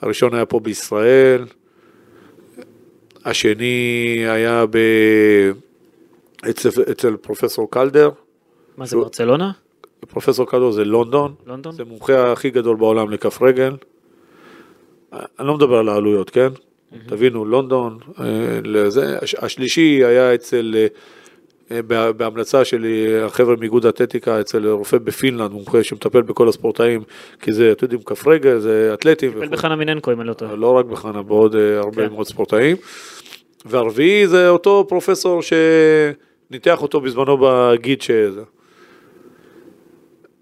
הראשון היה פה בישראל, השני היה ב... אצל, אצל פרופסור קלדר, מה זה, ברצלונה? פרופסור קלדר זה לונדון, לונדון? זה מומחה הכי גדול בעולם לכף רגל. אני לא מדבר על העלויות, כן? תבינו, לונדון, אה, לזה. הש- השלישי היה אצל, אה, בהמלצה של אה, החבר'ה מאיגוד האתלטיקה, אצל רופא בפינלנד, מומחה שמטפל בכל הספורטאים, כי זה, אתם יודעים, כף רגל, זה אתלטים. טיפל. בחנה מיננקו, אם אני לא טועה. לא רק בחנה, בעוד אה, הרבה כן. מאוד ספורטאים. והרביעי זה אותו פרופסור שניתח אותו בזמנו בגיד שזה.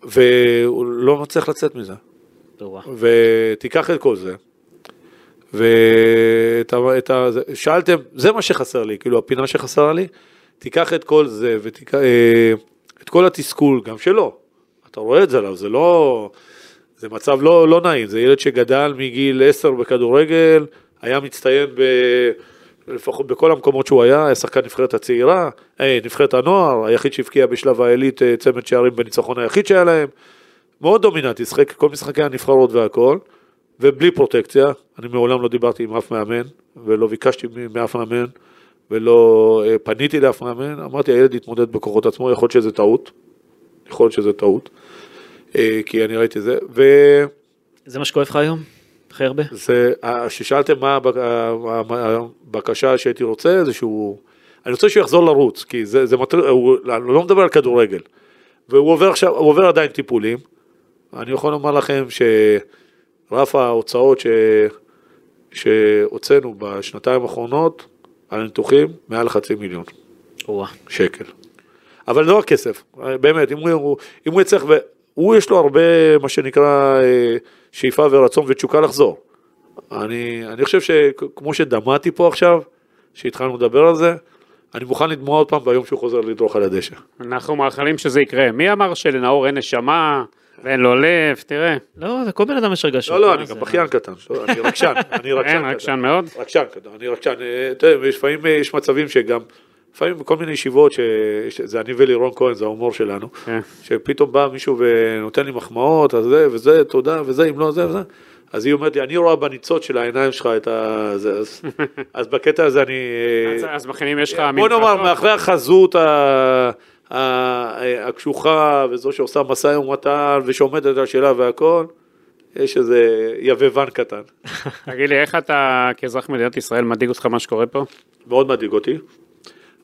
והוא לא מצליח לצאת מזה. ותיקח את כל זה. ואת ה... שאלתם, זה מה שחסר לי, כאילו הפינה שחסרה לי, תיקח את כל זה ותיקח אה, את כל התסכול, גם שלו. אתה רואה את זה עליו, זה לא... זה מצב לא, לא נעים, זה ילד שגדל מגיל 10 בכדורגל, היה מצטיין ב... לפחות בכל המקומות שהוא היה, היה שחקן נבחרת הצעירה, אה, נבחרת הנוער, היחיד שהבקיע בשלב העילית אה, צמד שערים בניצחון היחיד שהיה להם. מאוד דומיננטי, שיחק כל משחקי הנבחרות והכל, ובלי פרוטקציה, אני מעולם לא דיברתי עם אף מאמן, ולא ביקשתי מאף מאמן, ולא אה, פניתי לאף מאמן, אמרתי הילד יתמודד בכוחות עצמו, יכול להיות שזה טעות, יכול להיות שזה טעות, אה, כי אני ראיתי זה, וזה, זה מה שכואב לך היום? הכי הרבה? אה, כששאלתם מה הבק- ה- ה- הבקשה שהייתי רוצה, זה שהוא, אני רוצה שהוא יחזור לרוץ, כי זה, זה מטריד, הוא אני לא מדבר על כדורגל, והוא עובר עכשיו, הוא עובר עדיין טיפולים, אני יכול לומר לכם שרף ההוצאות ש... שהוצאנו בשנתיים האחרונות על ניתוחים, מעל חצי מיליון וואו. שקל. אבל לא הכסף, באמת, אם הוא, אם הוא יצטרך, ו- הוא יש לו הרבה, מה שנקרא, אה, שאיפה ורצון ותשוקה לחזור. אני, אני חושב שכמו שדמעתי פה עכשיו, שהתחלנו לדבר על זה, אני מוכן לדמוע עוד פעם ביום שהוא חוזר לדרוך על הדשא. אנחנו מאחלים שזה יקרה. מי אמר שלנאור אין נשמה ואין לו לב? תראה. לא, לכל בן אדם יש רגשות. לא, לא, אני זה? גם בכיין קטן, לא, אני (laughs) רגשן, אני רגשן כן, קטן. רגשן מאוד. רגשן קטן, אני רגשן, אה, אתה יודע, לפעמים אה, יש מצבים שגם, לפעמים בכל מיני ישיבות, שזה אני ולירון כהן, זה ההומור שלנו, כן. שפתאום בא מישהו ונותן לי מחמאות, אז זה וזה, תודה וזה, אם לא זה וזה, אז היא אומרת לי, אני רואה בניצוץ של העיניים שלך את ה... זה, אז, (laughs) אז בקטע הזה אני... אז- אז מכינים, יש לך בוא מנחתות? נאמר, מאחורי החזות ה- הקשוחה, וזו שעושה משא ומתן, ושעומדת על שאלה והכל, יש איזה יבבן קטן. (laughs) תגיד לי, איך אתה כאזרח מדינת ישראל מדאיג אותך מה שקורה פה? מאוד מדאיג אותי.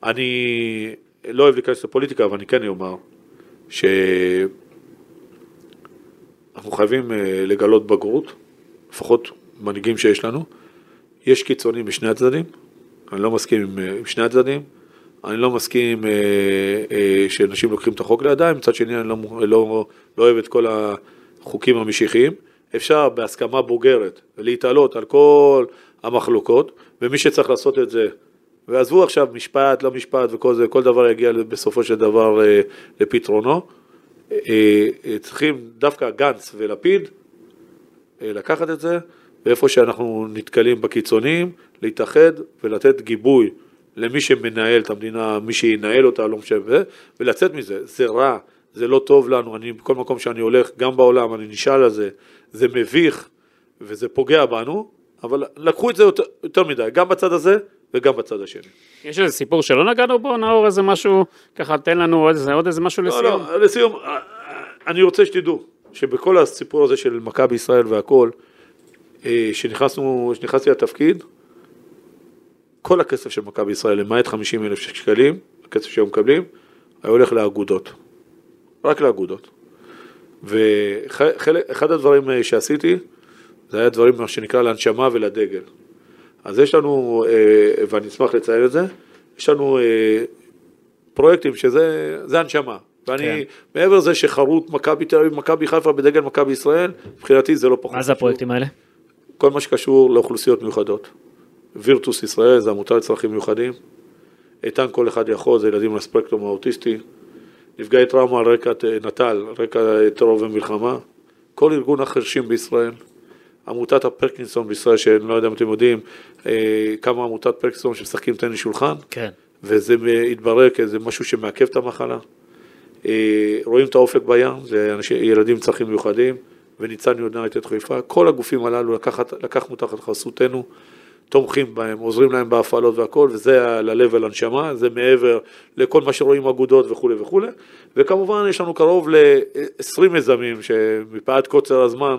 אני לא אוהב להיכנס לפוליטיקה, אבל אני כן אומר שאנחנו חייבים אה, לגלות בגרות, לפחות מנהיגים שיש לנו. יש קיצונים משני הצדדים, אני לא מסכים עם, אה, עם שני הצדדים. אני לא מסכים אה, אה, שאנשים לוקחים את החוק לידיים, מצד שני אני לא, לא, לא אוהב את כל החוקים המשיחיים. אפשר בהסכמה בוגרת להתעלות על כל המחלוקות, ומי שצריך לעשות את זה, ועזבו עכשיו משפט, לא משפט וכל זה, כל דבר יגיע בסופו של דבר אה, לפתרונו. אה, אה, צריכים דווקא גנץ ולפיד אה, לקחת את זה, ואיפה שאנחנו נתקלים בקיצוניים, להתאחד ולתת גיבוי למי שמנהל את המדינה, מי שינהל אותה, לא משנה, ולצאת מזה. זה רע, זה לא טוב לנו, אני בכל מקום שאני הולך, גם בעולם, אני נשאל על זה, זה מביך וזה פוגע בנו, אבל לקחו את זה יותר, יותר מדי, גם בצד הזה וגם בצד השני. יש איזה סיפור שלא נגענו בו, נאור, איזה משהו, ככה תן לנו עוד איזה, עוד איזה משהו לא, לסיום. לא, לסיום, אה, אני רוצה שתדעו שבכל הסיפור הזה של מכבי ישראל והכל, אה, שנכנסנו, שנכנסתי לתפקיד, כל הכסף של מכבי ישראל, למעט 50 אלף שקלים, הכסף שהם מקבלים, היה הולך לאגודות. רק לאגודות. ואחד הדברים אה, שעשיתי, זה היה דברים, מה שנקרא, להנשמה ולדגל. אז יש לנו, אה, ואני אשמח לציין את זה, יש לנו אה, פרויקטים שזה זה הנשמה. ואני, כן. מעבר לזה שחרוט מכבי תל אביב, מכבי חיפה בדגל מכבי ישראל, מבחינתי זה לא פחות מה זה הפרויקטים האלה? כל מה שקשור לאוכלוסיות מיוחדות. וירטוס ישראל זה עמותה לצרכים מיוחדים. איתן כל אחד יכול, זה ילדים לספקטרום האוטיסטי. נפגעי טראומה על רקע נט"ל, רקע טרור ומלחמה. כל ארגון החרשים בישראל. עמותת הפרקינסון בישראל, שאני לא יודע אם אתם יודעים, אה, כמה עמותת פרקינסון שמשחקים טניס שולחן. כן. וזה התברר כאיזה משהו שמעכב את המחלה. אה, רואים את האופק בים, זה אנשים, ילדים עם צרכים מיוחדים, וניצן יונייטד חיפה, כל הגופים הללו לקחת, לקחנו תחת חסותנו, תומכים בהם, עוזרים להם בהפעלות והכל, וזה ללב ולנשמה, זה מעבר לכל מה שרואים אגודות וכולי וכולי, וכמובן יש לנו קרוב ל-20 מיזמים שמפאת קוצר הזמן,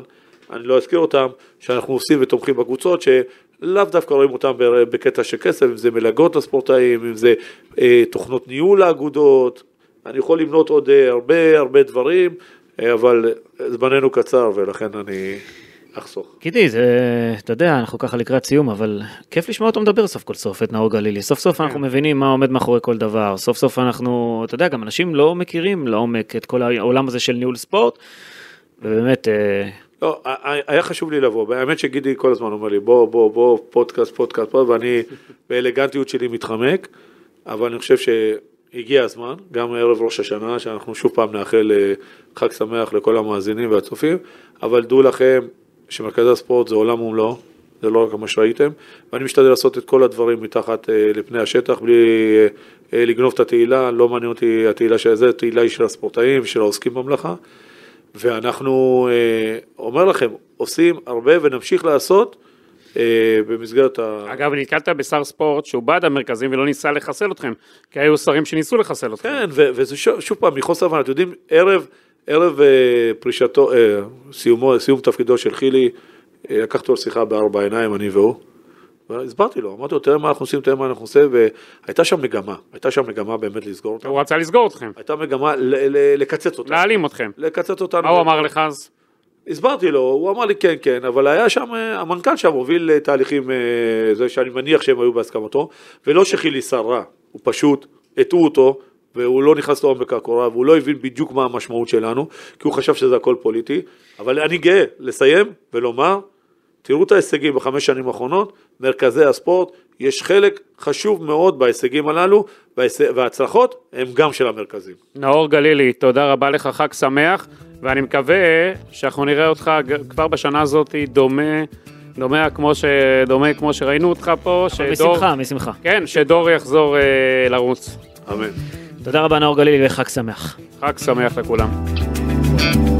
אני לא אזכיר אותם, שאנחנו עושים ותומכים בקבוצות, שלאו דווקא רואים אותם בקטע של כסף, אם זה מלגות לספורטאים, אם זה אה, תוכנות ניהול לאגודות, אני יכול למנות עוד אה, הרבה הרבה דברים, אה, אבל זמננו קצר ולכן אני אחסוך. גידי, זה, אתה יודע, אנחנו ככה לקראת סיום, אבל כיף לשמוע אותו מדבר סוף כל סוף, את נאור גלילי. סוף סוף אנחנו כן. מבינים מה עומד מאחורי כל דבר. סוף סוף אנחנו, אתה יודע, גם אנשים לא מכירים לעומק את כל העולם הזה של ניהול ספורט, ובאמת... אה, לא, היה חשוב לי לבוא, האמת שגידי כל הזמן אומר לי, בוא, בוא, בוא, פודקאסט, פודקאסט, פודקאסט, ואני (laughs) באלגנטיות שלי מתחמק, אבל אני חושב ש... הגיע הזמן, גם ערב ראש השנה, שאנחנו שוב פעם נאחל אה, חג שמח לכל המאזינים והצופים, אבל דעו לכם שמרכזי הספורט זה עולם ומלואו, זה לא רק מה שראיתם, ואני משתדל לעשות את כל הדברים מתחת אה, לפני השטח, בלי אה, לגנוב את התהילה, לא מעניין אותי התהילה של זה, התהילה היא של הספורטאים, של העוסקים במלאכה, ואנחנו, אומר לכם, עושים הרבה ונמשיך לעשות, אה, במסגרת ה... אגב, נתקלת בשר ספורט שהוא בעד המרכזים ולא ניסה לחסל אתכם, כי היו שרים שניסו לחסל אתכם. כן, וזה שוב פעם, מחוסר הבנה, אתם יודעים, ערב, ערב אה, פרישתו, אה, סיומו, סיום תפקידו של חילי, לקחתי לו שיחה בארבע עיניים, אני והוא. והסברתי לו, אמרתי לו, תראה מה אנחנו עושים, תראה מה אנחנו עושים, והייתה שם מגמה, הייתה שם מגמה באמת לסגור אותנו. הוא רצה לסגור אתכם. הייתה מגמה לקצץ אותנו. להעלים אתכם. לקצץ אותנו. מה הוא אמר לך אז? הסברתי לו, הוא אמר לי כן, כן, אבל היה שם, אה, המנכ"ל שם הוביל אה, תהליכים, אה, זה שאני מניח שהם היו בהסכמתו, ולא שחילי שר רע, הוא פשוט, הטעו אותו, והוא לא נכנס לעומק הקורה, והוא לא הבין בדיוק מה המשמעות שלנו, כי הוא חשב שזה הכל פוליטי, אבל אני גאה לסיים ולומר, תראו את ההישגים בחמש שנים האחרונות, מרכזי הספורט, יש חלק חשוב מאוד בהישגים הללו, וההצלחות הם גם של המרכזים. נאור גלילי, תודה רבה לך, חג שמח. ואני מקווה שאנחנו נראה אותך כבר בשנה הזאת דומה. דומה כמו, ש... דומה כמו שראינו אותך פה, שדור... משמחה, משמחה. כן, שדור יחזור אה, לרוץ. אמן. תודה רבה, נאור גלילי, וחג שמח. חג שמח לכולם. thank you